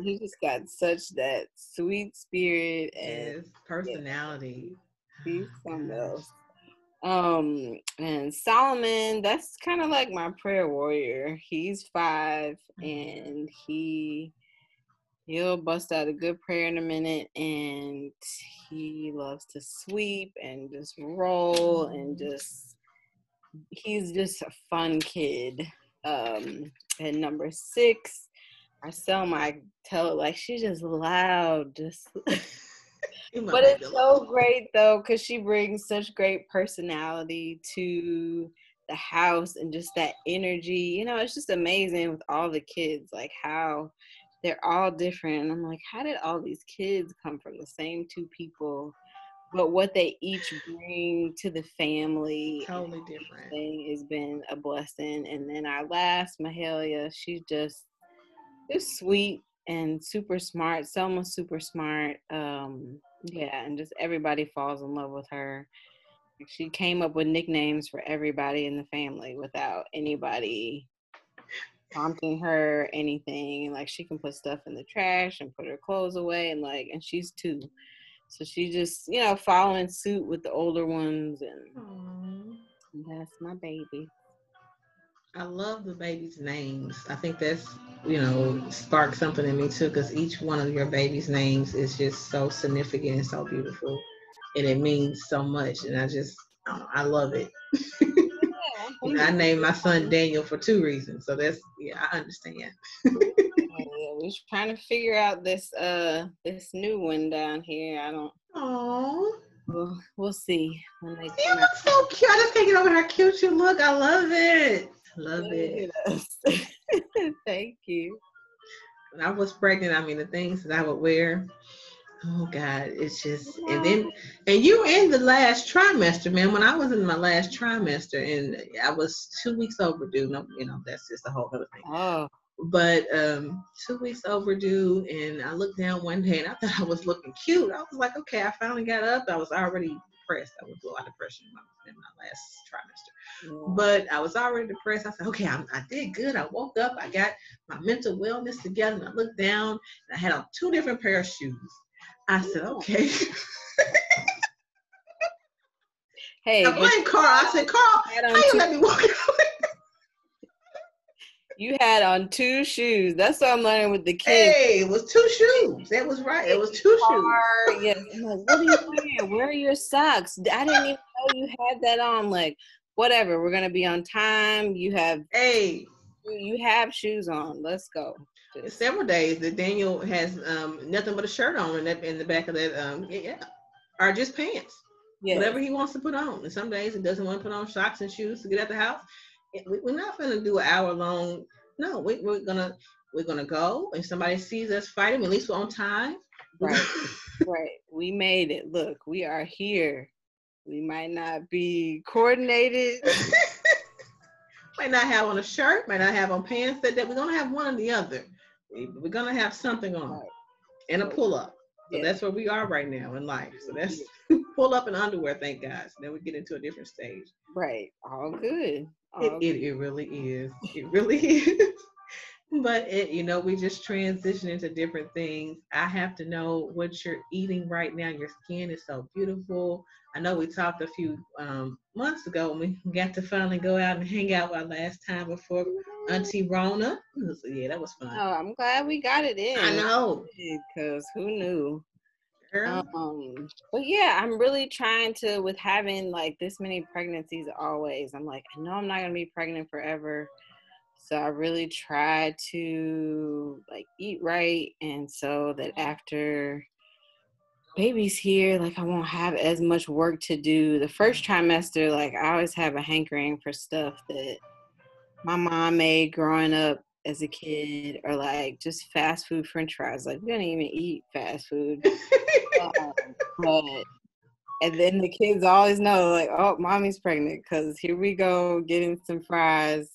he just got such that sweet spirit and yes, personality. Yeah, he's something else. Um, and Solomon, that's kind of like my prayer warrior. He's 5 mm-hmm. and he he'll bust out a good prayer in a minute and he loves to sweep and just roll and mm-hmm. just he's just a fun kid um and number six I sell my tell like she's just loud, just. but it's so great though, because she brings such great personality to the house and just that energy. You know, it's just amazing with all the kids, like how they're all different. And I'm like, how did all these kids come from the same two people? But what they each bring to the family totally different thing has been a blessing. And then our last Mahalia, she's just just sweet and super smart. Selma's super smart. Um, yeah, and just everybody falls in love with her. She came up with nicknames for everybody in the family without anybody prompting her anything. Like she can put stuff in the trash and put her clothes away and like and she's two. So she just, you know, following suit with the older ones and Aww. that's my baby. I love the baby's names. I think that's you know sparked something in me too, because each one of your baby's names is just so significant and so beautiful, and it means so much. And I just I, know, I love it. I named my son Daniel for two reasons, so that's yeah, I understand. yeah, we're trying to figure out this uh this new one down here. I don't. Oh. We'll, we'll see when they. You look so cute. I just can't get over how cute you look. I love it. Love it. Thank you. When I was pregnant, I mean, the things that I would wear, oh God, it's just, and then, and you in the last trimester, man. When I was in my last trimester and I was two weeks overdue, no, you know, that's just a whole other thing. Oh. But um, two weeks overdue, and I looked down one day and I thought I was looking cute. I was like, okay, I finally got up. I was already depressed. I was a lot of depression in my, in my last trimester. But I was already depressed. I said, okay, I, I, did good. I woke up. I got my mental wellness together. And I looked down and I had on two different pair of shoes. I said, okay. hey, I blame Carl. I said, Carl, how you let me walk You had on two shoes. That's what I'm learning with the kids. Hey, it was two shoes. That was right. It was two shoes. Yes. Like, what are you wearing? Where are your socks? I didn't even know you had that on. Like, whatever. We're gonna be on time. You have hey, you have shoes on. Let's go. Several days that Daniel has um, nothing but a shirt on in, that, in the back of that um, yeah, or just pants. Yes. Whatever he wants to put on. And some days he doesn't want to put on socks and shoes to get out the house. We're not going to do an hour long. No, we, we're gonna we're gonna go. And somebody sees us fighting, at least we're on time. Right, right. We made it. Look, we are here. We might not be coordinated. might not have on a shirt. Might not have on pants. That, that we're gonna have one or the other. We're gonna have something on right. and a pull up. So yeah. that's where we are right now in life. So that's pull up in underwear, thank God. So then we get into a different stage. Right. All good. All it, good. It, it really is. It really is. But it, you know, we just transition into different things. I have to know what you're eating right now. Your skin is so beautiful. I know we talked a few um, months ago when we got to finally go out and hang out our last time before Auntie Rona. So yeah, that was fun. Oh, I'm glad we got it in. I know. Because who knew? Um, but yeah, I'm really trying to with having like this many pregnancies always. I'm like, I know I'm not gonna be pregnant forever. So I really try to like eat right and so that after baby's here, like I won't have as much work to do. The first trimester, like I always have a hankering for stuff that my mom made growing up as a kid or like just fast food french fries. Like we don't even eat fast food. um, but and then the kids always know like, oh, mommy's pregnant because here we go getting some fries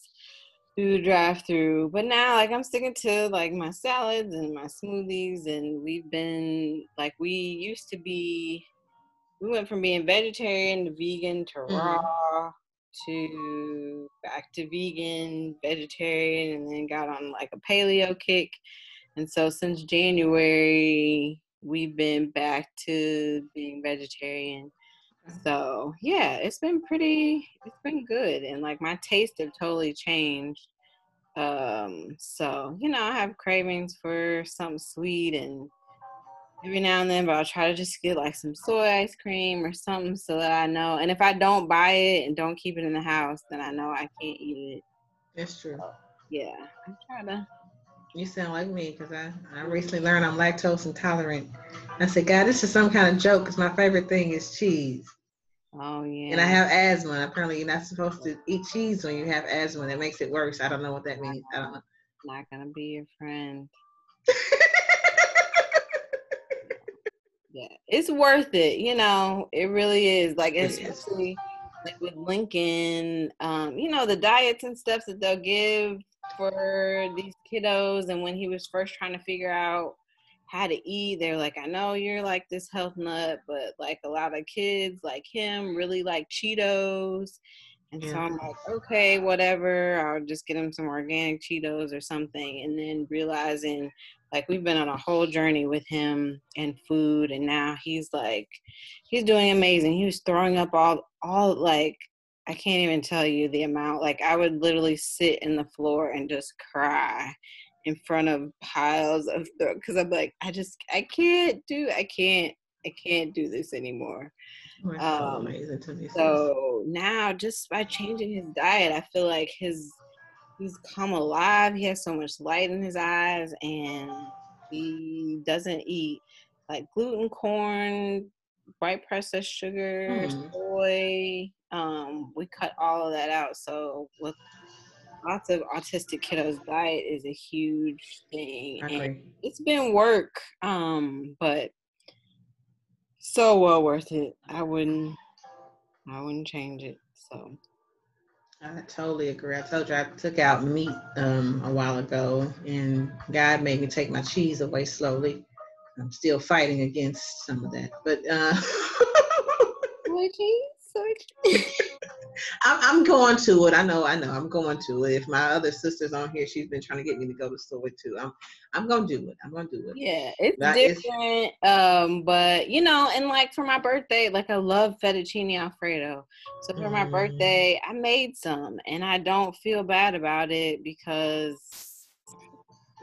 through the drive through. But now like I'm sticking to like my salads and my smoothies and we've been like we used to be we went from being vegetarian to vegan to mm-hmm. raw to back to vegan, vegetarian, and then got on like a paleo kick. And so since January, we've been back to being vegetarian. So yeah, it's been pretty, it's been good. And like my taste have totally changed. Um, so, you know, I have cravings for something sweet and every now and then, but I'll try to just get like some soy ice cream or something so that I know. And if I don't buy it and don't keep it in the house, then I know I can't eat it. That's true. So, yeah, I'm trying to. You sound like me because I, I recently learned I'm lactose intolerant. I said, God, this is some kind of joke because my favorite thing is cheese. Oh yeah. And I have asthma. Apparently, you're not supposed to eat cheese when you have asthma. That makes it worse. I don't know what that means. I don't know. Not gonna be your friend. yeah, it's worth it. You know, it really is. Like especially like with Lincoln, um, you know, the diets and stuff that they'll give for these kiddos, and when he was first trying to figure out how to eat, they're like, I know you're like this health nut, but like a lot of kids like him really like Cheetos. And yeah. so mm. I'm like, okay, whatever. I'll just get him some organic Cheetos or something. And then realizing like we've been on a whole journey with him and food and now he's like he's doing amazing he was throwing up all all like i can't even tell you the amount like i would literally sit in the floor and just cry in front of piles of because i'm like i just i can't do i can't i can't do this anymore um, so now just by changing his diet i feel like his he's come alive. He has so much light in his eyes, and he doesn't eat like gluten, corn, white processed sugar, mm. soy. Um, we cut all of that out. So with lots of autistic kiddos, diet is a huge thing, and it's been work. Um, but so well worth it. I wouldn't, I wouldn't change it. So. I totally agree. I told you I took out meat um, a while ago, and God made me take my cheese away slowly. I'm still fighting against some of that, but uh, soy cheese, soy cheese. I'm, I'm going to it. I know, I know. I'm going to it. If my other sister's on here, she's been trying to get me to go to store too. I'm, I'm gonna do it. I'm gonna do it. Yeah, it's but different. It's, um, but you know, and like for my birthday, like I love fettuccine alfredo. So for mm. my birthday, I made some, and I don't feel bad about it because,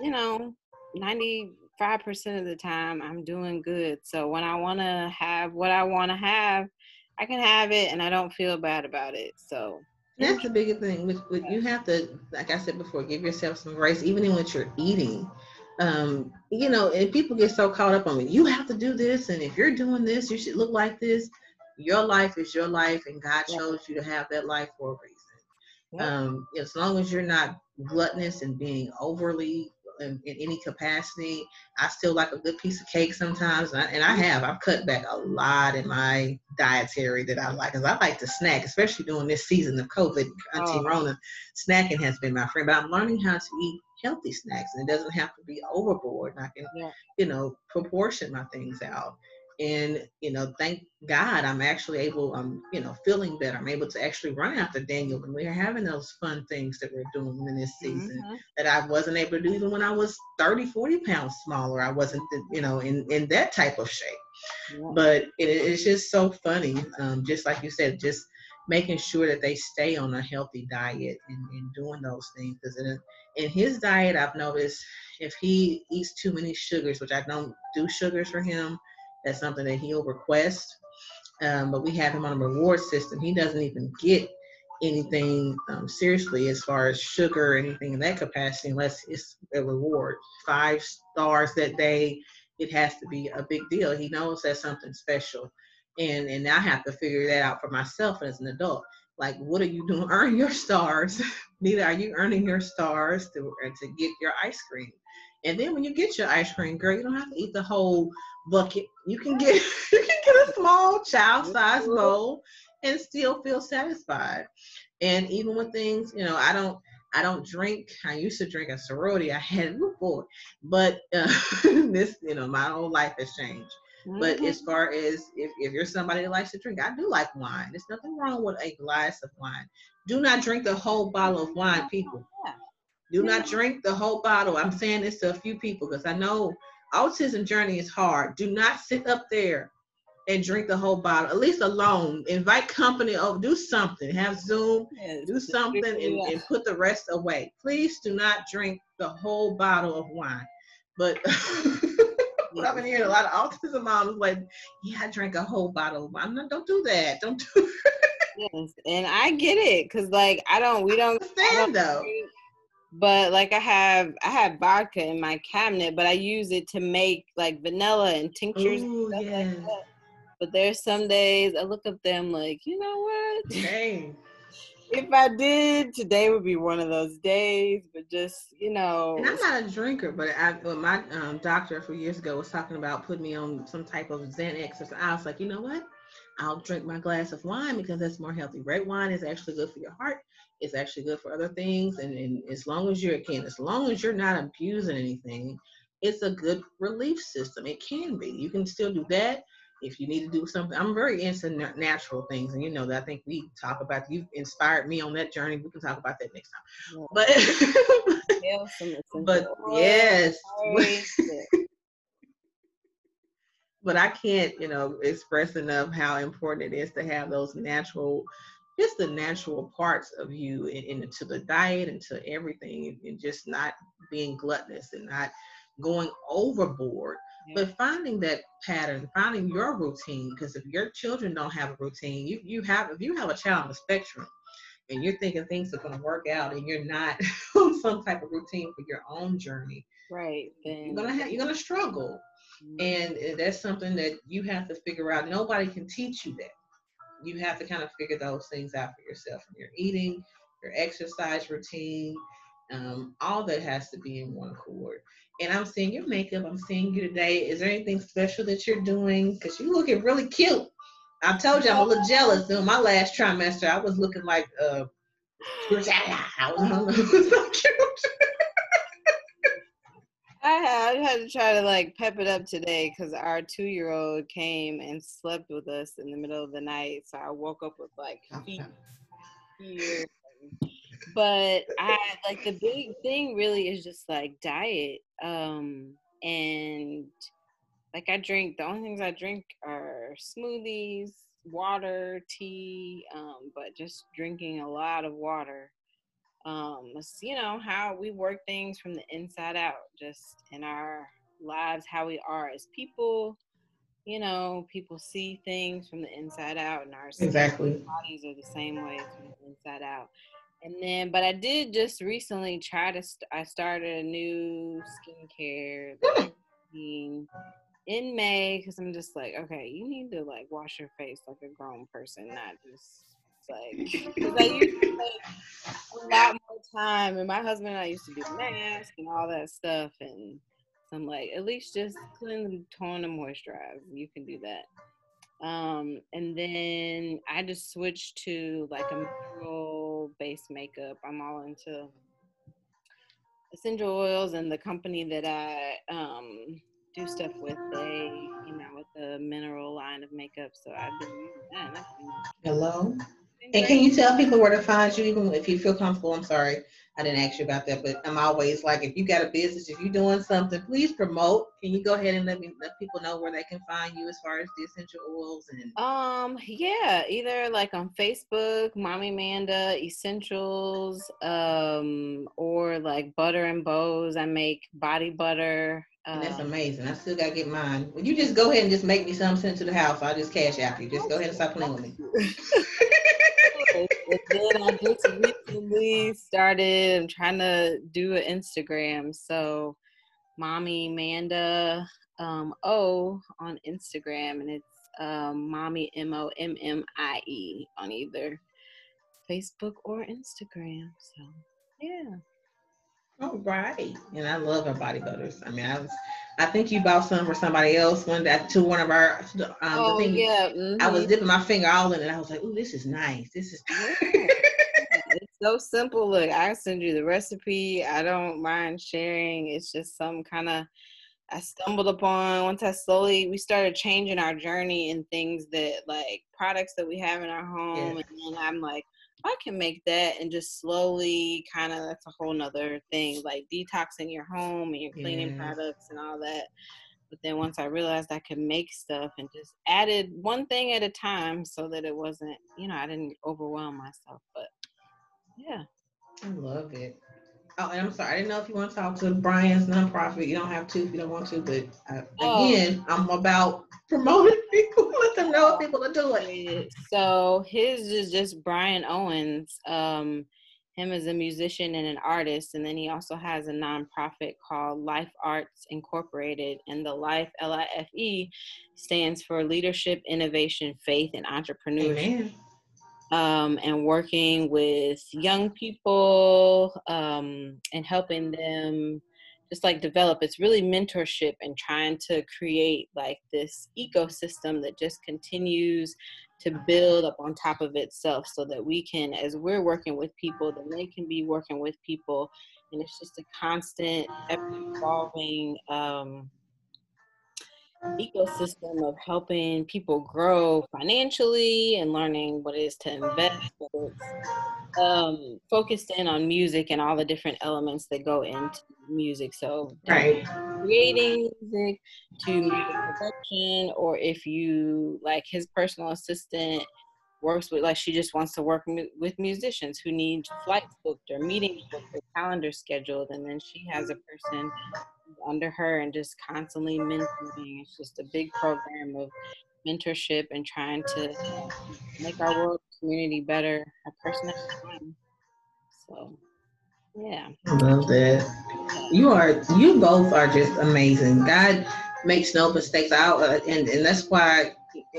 you know, ninety five percent of the time I'm doing good. So when I want to have what I want to have I can have it and I don't feel bad about it. So that's the biggest thing. With You have to, like I said before, give yourself some grace, even in what you're eating. Um, you know, and people get so caught up on it. You have to do this, and if you're doing this, you should look like this. your life is your life, and God chose you to have that life for a reason. Um, as long as you're not gluttonous and being overly in, in, any capacity. I still like a good piece of cake sometimes, and I, and I have. I've cut back a lot in my dietary that I like, because I like to snack, especially during this season of COVID, Auntie oh. Rona. Snacking has been my friend, but I'm learning how to eat healthy snacks, and it doesn't have to be overboard. And I can, yeah. you know, proportion my things out and you know thank god i'm actually able i'm you know feeling better i'm able to actually run after daniel and we're having those fun things that we're doing in this season mm-hmm. that i wasn't able to do even when i was 30 40 pounds smaller i wasn't you know in in that type of shape yeah. but it, it's just so funny um, just like you said just making sure that they stay on a healthy diet and, and doing those things because in, in his diet i've noticed if he eats too many sugars which i don't do sugars for him that's something that he'll request. Um, but we have him on a reward system. He doesn't even get anything um, seriously as far as sugar or anything in that capacity unless it's a reward. Five stars that day, it has to be a big deal. He knows that's something special. And and I have to figure that out for myself as an adult. Like, what are you doing? Earn your stars. Neither are you earning your stars to, to get your ice cream. And then when you get your ice cream, girl, you don't have to eat the whole bucket. You can get you can get a small child size bowl and still feel satisfied. And even with things, you know, I don't I don't drink. I used to drink a sorority. I had it before, but uh, this, you know, my whole life has changed. Mm-hmm. But as far as if, if you're somebody that likes to drink, I do like wine. There's nothing wrong with a glass of wine. Do not drink the whole bottle of wine, people. Do not drink the whole bottle. I'm saying this to a few people because I know autism journey is hard. Do not sit up there and drink the whole bottle, at least alone. Invite company over, do something, have Zoom, yes, do something, and, and, put the rest away. Please do not drink the whole bottle of wine. But I've been hearing a lot of autism moms like, yeah, I drank a whole bottle of wine. No, don't do that. Don't do. yes, and I get it because like I don't, we don't understand though but like I have I have vodka in my cabinet, but I use it to make like vanilla and tinctures. Ooh, and yeah. Like but there's some days I look at them like, you know what? Dang. if I did, today would be one of those days. But just you know, and I'm not a drinker, but I, my um, doctor a few years ago was talking about putting me on some type of Xanax. Or I was like, you know what? I'll drink my glass of wine because that's more healthy. Red wine is actually good for your heart. It's actually good for other things. And, and as long as you're, again, as long as you're not abusing anything, it's a good relief system. It can be. You can still do that if you need to do something. I'm very into natural things, and you know that I think we talk about. You've inspired me on that journey. We can talk about that next time. But, but yes, but I can't, you know, express enough how important it is to have those natural, just the natural parts of you into the diet and to everything, and just not being gluttonous and not going overboard. Yeah. But finding that pattern, finding your routine, because if your children don't have a routine, you you have if you have a child on the spectrum, and you're thinking things are going to work out, and you're not on some type of routine for your own journey, right? Then you're gonna have you're gonna struggle. Mm-hmm. And that's something that you have to figure out. Nobody can teach you that. You have to kind of figure those things out for yourself from your eating, your exercise routine, um, all that has to be in one accord. And I'm seeing your makeup. I'm seeing you today. Is there anything special that you're doing? Because you're looking really cute. I told you I'm a little jealous. During my last trimester, I was looking like uh, I was so cute. I had, I had to try to like pep it up today because our two year old came and slept with us in the middle of the night. So I woke up with like feet here. But I like the big thing really is just like diet. Um and like I drink the only things I drink are smoothies, water, tea, um, but just drinking a lot of water um, you know, how we work things from the inside out, just in our lives, how we are as people. You know, people see things from the inside out, and our exactly bodies are the same way from the inside out. And then, but I did just recently try to. St- I started a new skincare routine, in May because I'm just like, okay, you need to like wash your face like a grown person, not just like because I used to take a lot more time, and my husband and I used to do masks and all that stuff, and I'm like, at least just clean the tone and moisturize. You can do that. Um, and then I just switched to like a mineral based makeup. I'm all into essential oils, and the company that I um do stuff with, they came out with the mineral line of makeup. So I've been using that. Hello. And can you tell people where to find you, even if you feel comfortable? I'm sorry, I didn't ask you about that, but I'm always like, if you got a business, if you're doing something, please promote. Can you go ahead and let me let people know where they can find you as far as the essential oils and? Um, yeah, either like on Facebook, Mommy Manda Essentials, um, or like Butter and Bows. I make body butter. And that's um, amazing. I still gotta get mine. Would you just go ahead and just make me some sent to the house? I'll just cash out you. Just go ahead and stop playing with me. and then I just recently started. Trying to do an Instagram. So, Mommy Manda um, O on Instagram, and it's um, Mommy M O M M I E on either Facebook or Instagram. So, yeah. All right. And I love our body butters. I mean, I was, I think you bought some for somebody else one that to one of our, um, oh, thing, yeah. Mm-hmm. I was dipping my finger all in it. I was like, oh, this is nice. This is. it's so simple. Look, I send you the recipe. I don't mind sharing. It's just some kind of, I stumbled upon once I slowly we started changing our journey and things that like products that we have in our home, and then I'm like, I can make that and just slowly kind of that's a whole nother thing, like detoxing your home and your cleaning yes. products and all that. But then once I realized I could make stuff and just added one thing at a time so that it wasn't, you know, I didn't overwhelm myself. But yeah. I love it. Oh, and I'm sorry, I didn't know if you want to talk to Brian's nonprofit. You don't have to if you don't want to, but uh, oh. again, I'm about promoting people, let them know what people are doing. So his is just Brian Owens. Um, him as a musician and an artist, and then he also has a nonprofit called Life Arts Incorporated, and the Life L I F E stands for Leadership, Innovation, Faith, and Entrepreneurship. Amen um, and working with young people um, and helping them just like develop. It's really mentorship and trying to create like this ecosystem that just continues to build up on top of itself so that we can, as we're working with people, then they can be working with people. And it's just a constant, evolving um, ecosystem of helping people grow financially and learning what it is to invest. Um, focused in on music and all the different elements that go into music. So, right. creating music to music production, or if you like his personal assistant works with like she just wants to work mu- with musicians who need flights booked or meetings booked or calendar scheduled and then she has a person under her and just constantly mentoring. It's just a big program of mentorship and trying to make our world community better, a person at a time. So, yeah. Love that. You are, you both are just amazing. God makes no mistakes out, uh, and and that's why.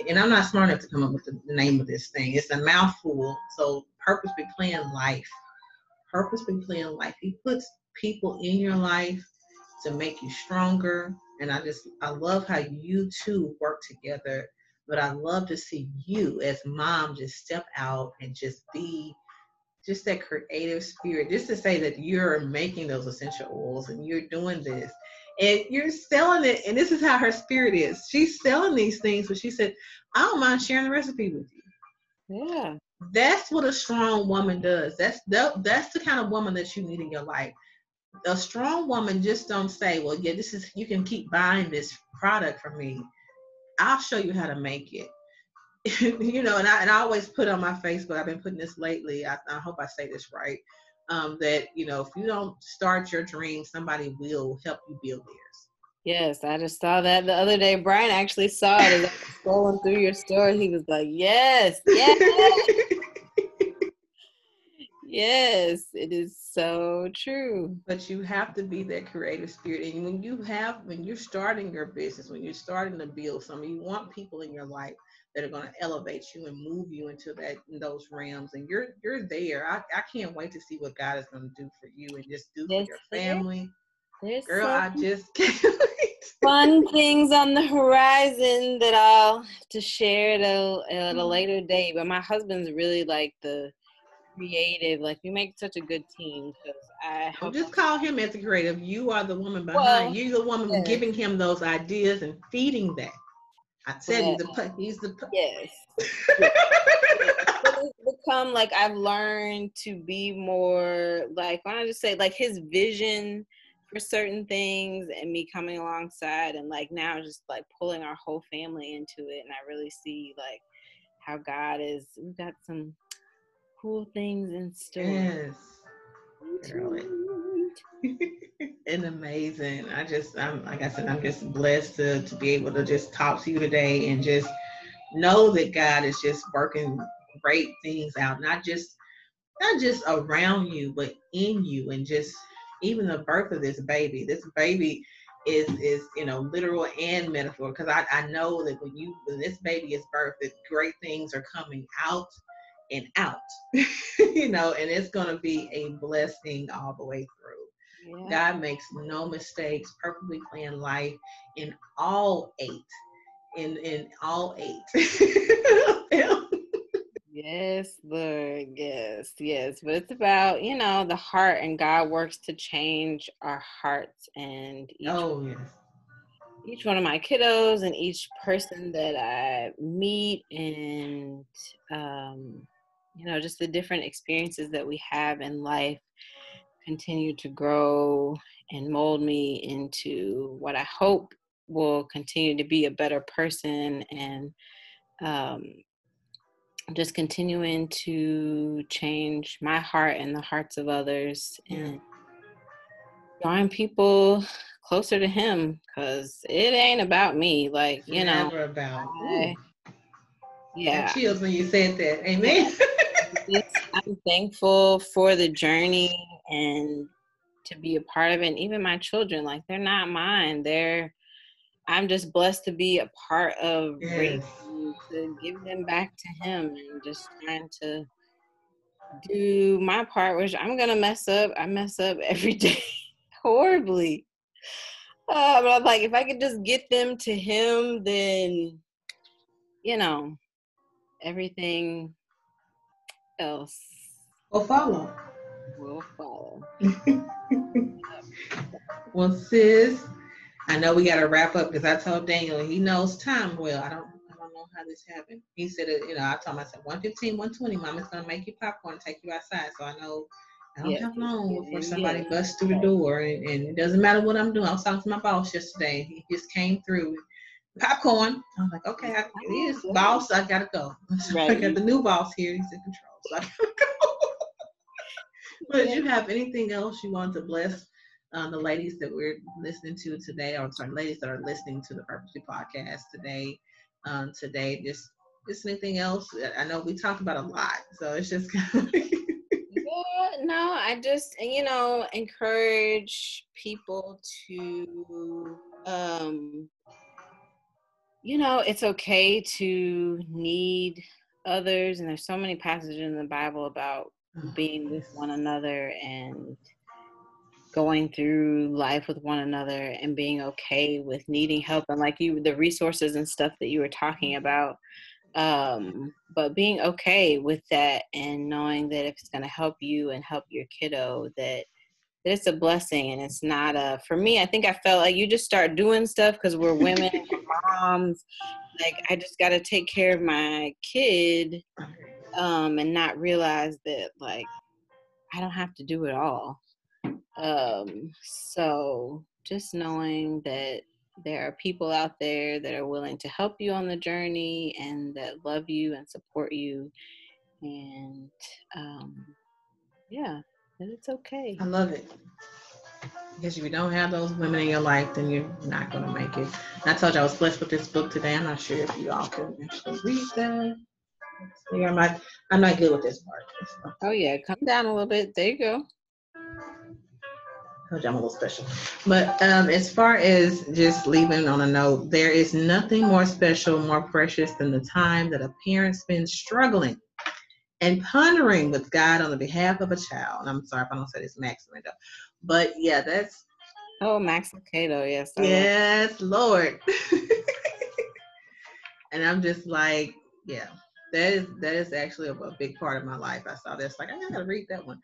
And I'm not smart enough to come up with the name of this thing. It's a mouthful. So, purposely plan life. Purposely plan life. He puts people in your life to make you stronger. And I just, I love how you two work together. But I love to see you as mom just step out and just be just that creative spirit, just to say that you're making those essential oils and you're doing this and you're selling it. And this is how her spirit is. She's selling these things, but she said, I don't mind sharing the recipe with you. Yeah. That's what a strong woman does. That's that, that's the kind of woman that you need in your life a strong woman just don't say, well, yeah, this is, you can keep buying this product from me. I'll show you how to make it. you know, and I, and I always put on my Facebook, I've been putting this lately. I, I hope I say this right. Um, that, you know, if you don't start your dream, somebody will help you build theirs. Yes, I just saw that the other day. Brian actually saw it as scrolling through your story. He was like, yes, yes. Yes, it is so true. But you have to be that creative spirit. And when you have, when you're starting your business, when you're starting to build something, you want people in your life that are going to elevate you and move you into that in those realms. And you're you're there. I, I can't wait to see what God is going to do for you and just do for your family. There's Girl, I just can't fun things on the horizon that I'll have to share at a, at a mm-hmm. later date. But my husband's really like the creative. Like we make such a good team because I well, just call him as a creative. You are the woman behind. Well, You're the woman yes. giving him those ideas and feeding that. I said yeah. he's the he's the yes. become like I've learned to be more like don't I just say like his vision for certain things and me coming alongside and like now just like pulling our whole family into it and I really see like how God is we've got some cool things in store. Yes. And amazing. I just I'm like I said, I'm just blessed to to be able to just talk to you today and just know that God is just working great things out, not just not just around you, but in you and just even the birth of this baby. This baby is is you know literal and metaphor because I, I know that when you when this baby is birthed that great things are coming out and out you know and it's going to be a blessing all the way through yeah. god makes no mistakes perfectly planned life in all eight in in all eight Yes, Lord. Yes, yes. But it's about, you know, the heart and God works to change our hearts and each, oh, yes. each one of my kiddos and each person that I meet and um, you know, just the different experiences that we have in life continue to grow and mold me into what I hope will continue to be a better person and um, just continuing to change my heart and the hearts of others and drawing people closer to him because it ain't about me like you Never know about I, yeah. Chills when you said that amen i'm thankful for the journey and to be a part of it and even my children like they're not mine they're i'm just blessed to be a part of yes. to give them back to him and just trying to do my part, which I'm gonna mess up. I mess up every day horribly. Uh, but I'm like, if I could just get them to him, then you know, everything else will follow. Will follow. well, sis, I know we got to wrap up because I told Daniel he knows time well. I don't know how this happened. He said, uh, you know, I told him, I said, 115, 120, mama's going to make you popcorn and take you outside. So I know I don't yeah. have long before somebody yeah. busts through the door. And, and, it doesn't matter what I'm doing. I was talking to my boss yesterday. He just came through. Popcorn. I was like, okay, I, it is boss. I gotta go. Right. I got the new boss here. He's in control, but yeah. you have anything else you want to bless um, the ladies that we're listening to today, or sorry, ladies that are listening to the Purposely podcast today? um, today. Just just anything else? I know we talked about a lot, so it's just yeah, no, I just you know encourage people to um you know it's okay to need others and there's so many passages in the bible about oh, being with one another and going through life with one another and being okay with needing help and like you the resources and stuff that you were talking about um but being okay with that and knowing that if it's going to help you and help your kiddo that that it's a blessing and it's not a for me i think i felt like you just start doing stuff because we're women moms like i just got to take care of my kid um and not realize that like i don't have to do it all um, so just knowing that there are people out there that are willing to help you on the journey and that love you and support you. And um, yeah, that it's okay. I love it. Because if you don't have those women in your life, then you're not going to make it. And I told you I was blessed with this book today. I'm not sure if you all can actually read that. Yeah, I'm not. I'm not good with this part. So. Oh yeah, come down a little bit. There you go. I'm a little special. But um, as far as just leaving on a note, there is nothing more special, more precious than the time that a parent spends struggling and pondering with God on the behalf of a child. I'm sorry if I don't say this Max but yeah, that's. Oh, Max Lucado, yes. I yes, Lord. and I'm just like, yeah, that is that is actually a, a, big part of my life. I saw this, like I gotta read that one.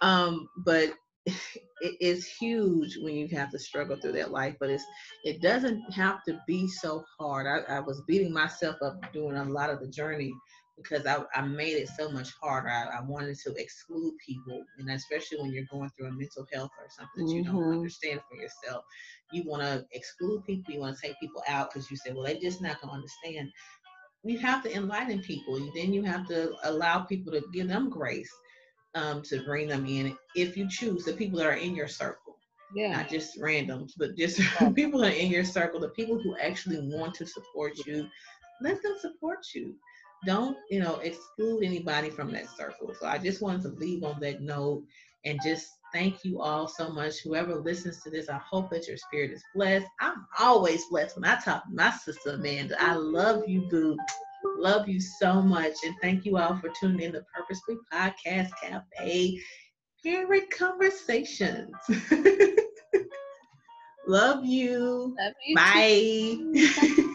Um, but it is huge when you have to struggle through that life, but it's it doesn't have to be so hard. I, I was beating myself up doing a lot of the journey because I, I made it so much harder. I, I, wanted to exclude people, and especially when you're going through a mental health or something that you mm-hmm. don't understand for yourself, you want to exclude people. You want to take people out because you say, well, they're just not going to understand. You have to enlighten people. Then you have to allow people to give them grace um, to bring them in if you choose the people that are in your circle. Yeah. Not just randoms, but just people that are in your circle, the people who actually want to support you, let them support you. Don't, you know, exclude anybody from that circle. So I just wanted to leave on that note and just thank you all so much. Whoever listens to this, I hope that your spirit is blessed. I'm always blessed when I talk to my sister Amanda. I love you, boo. Love you so much. And thank you all for tuning in to Purposely Podcast Cafe. Parent Conversations. Love you. Love you Bye.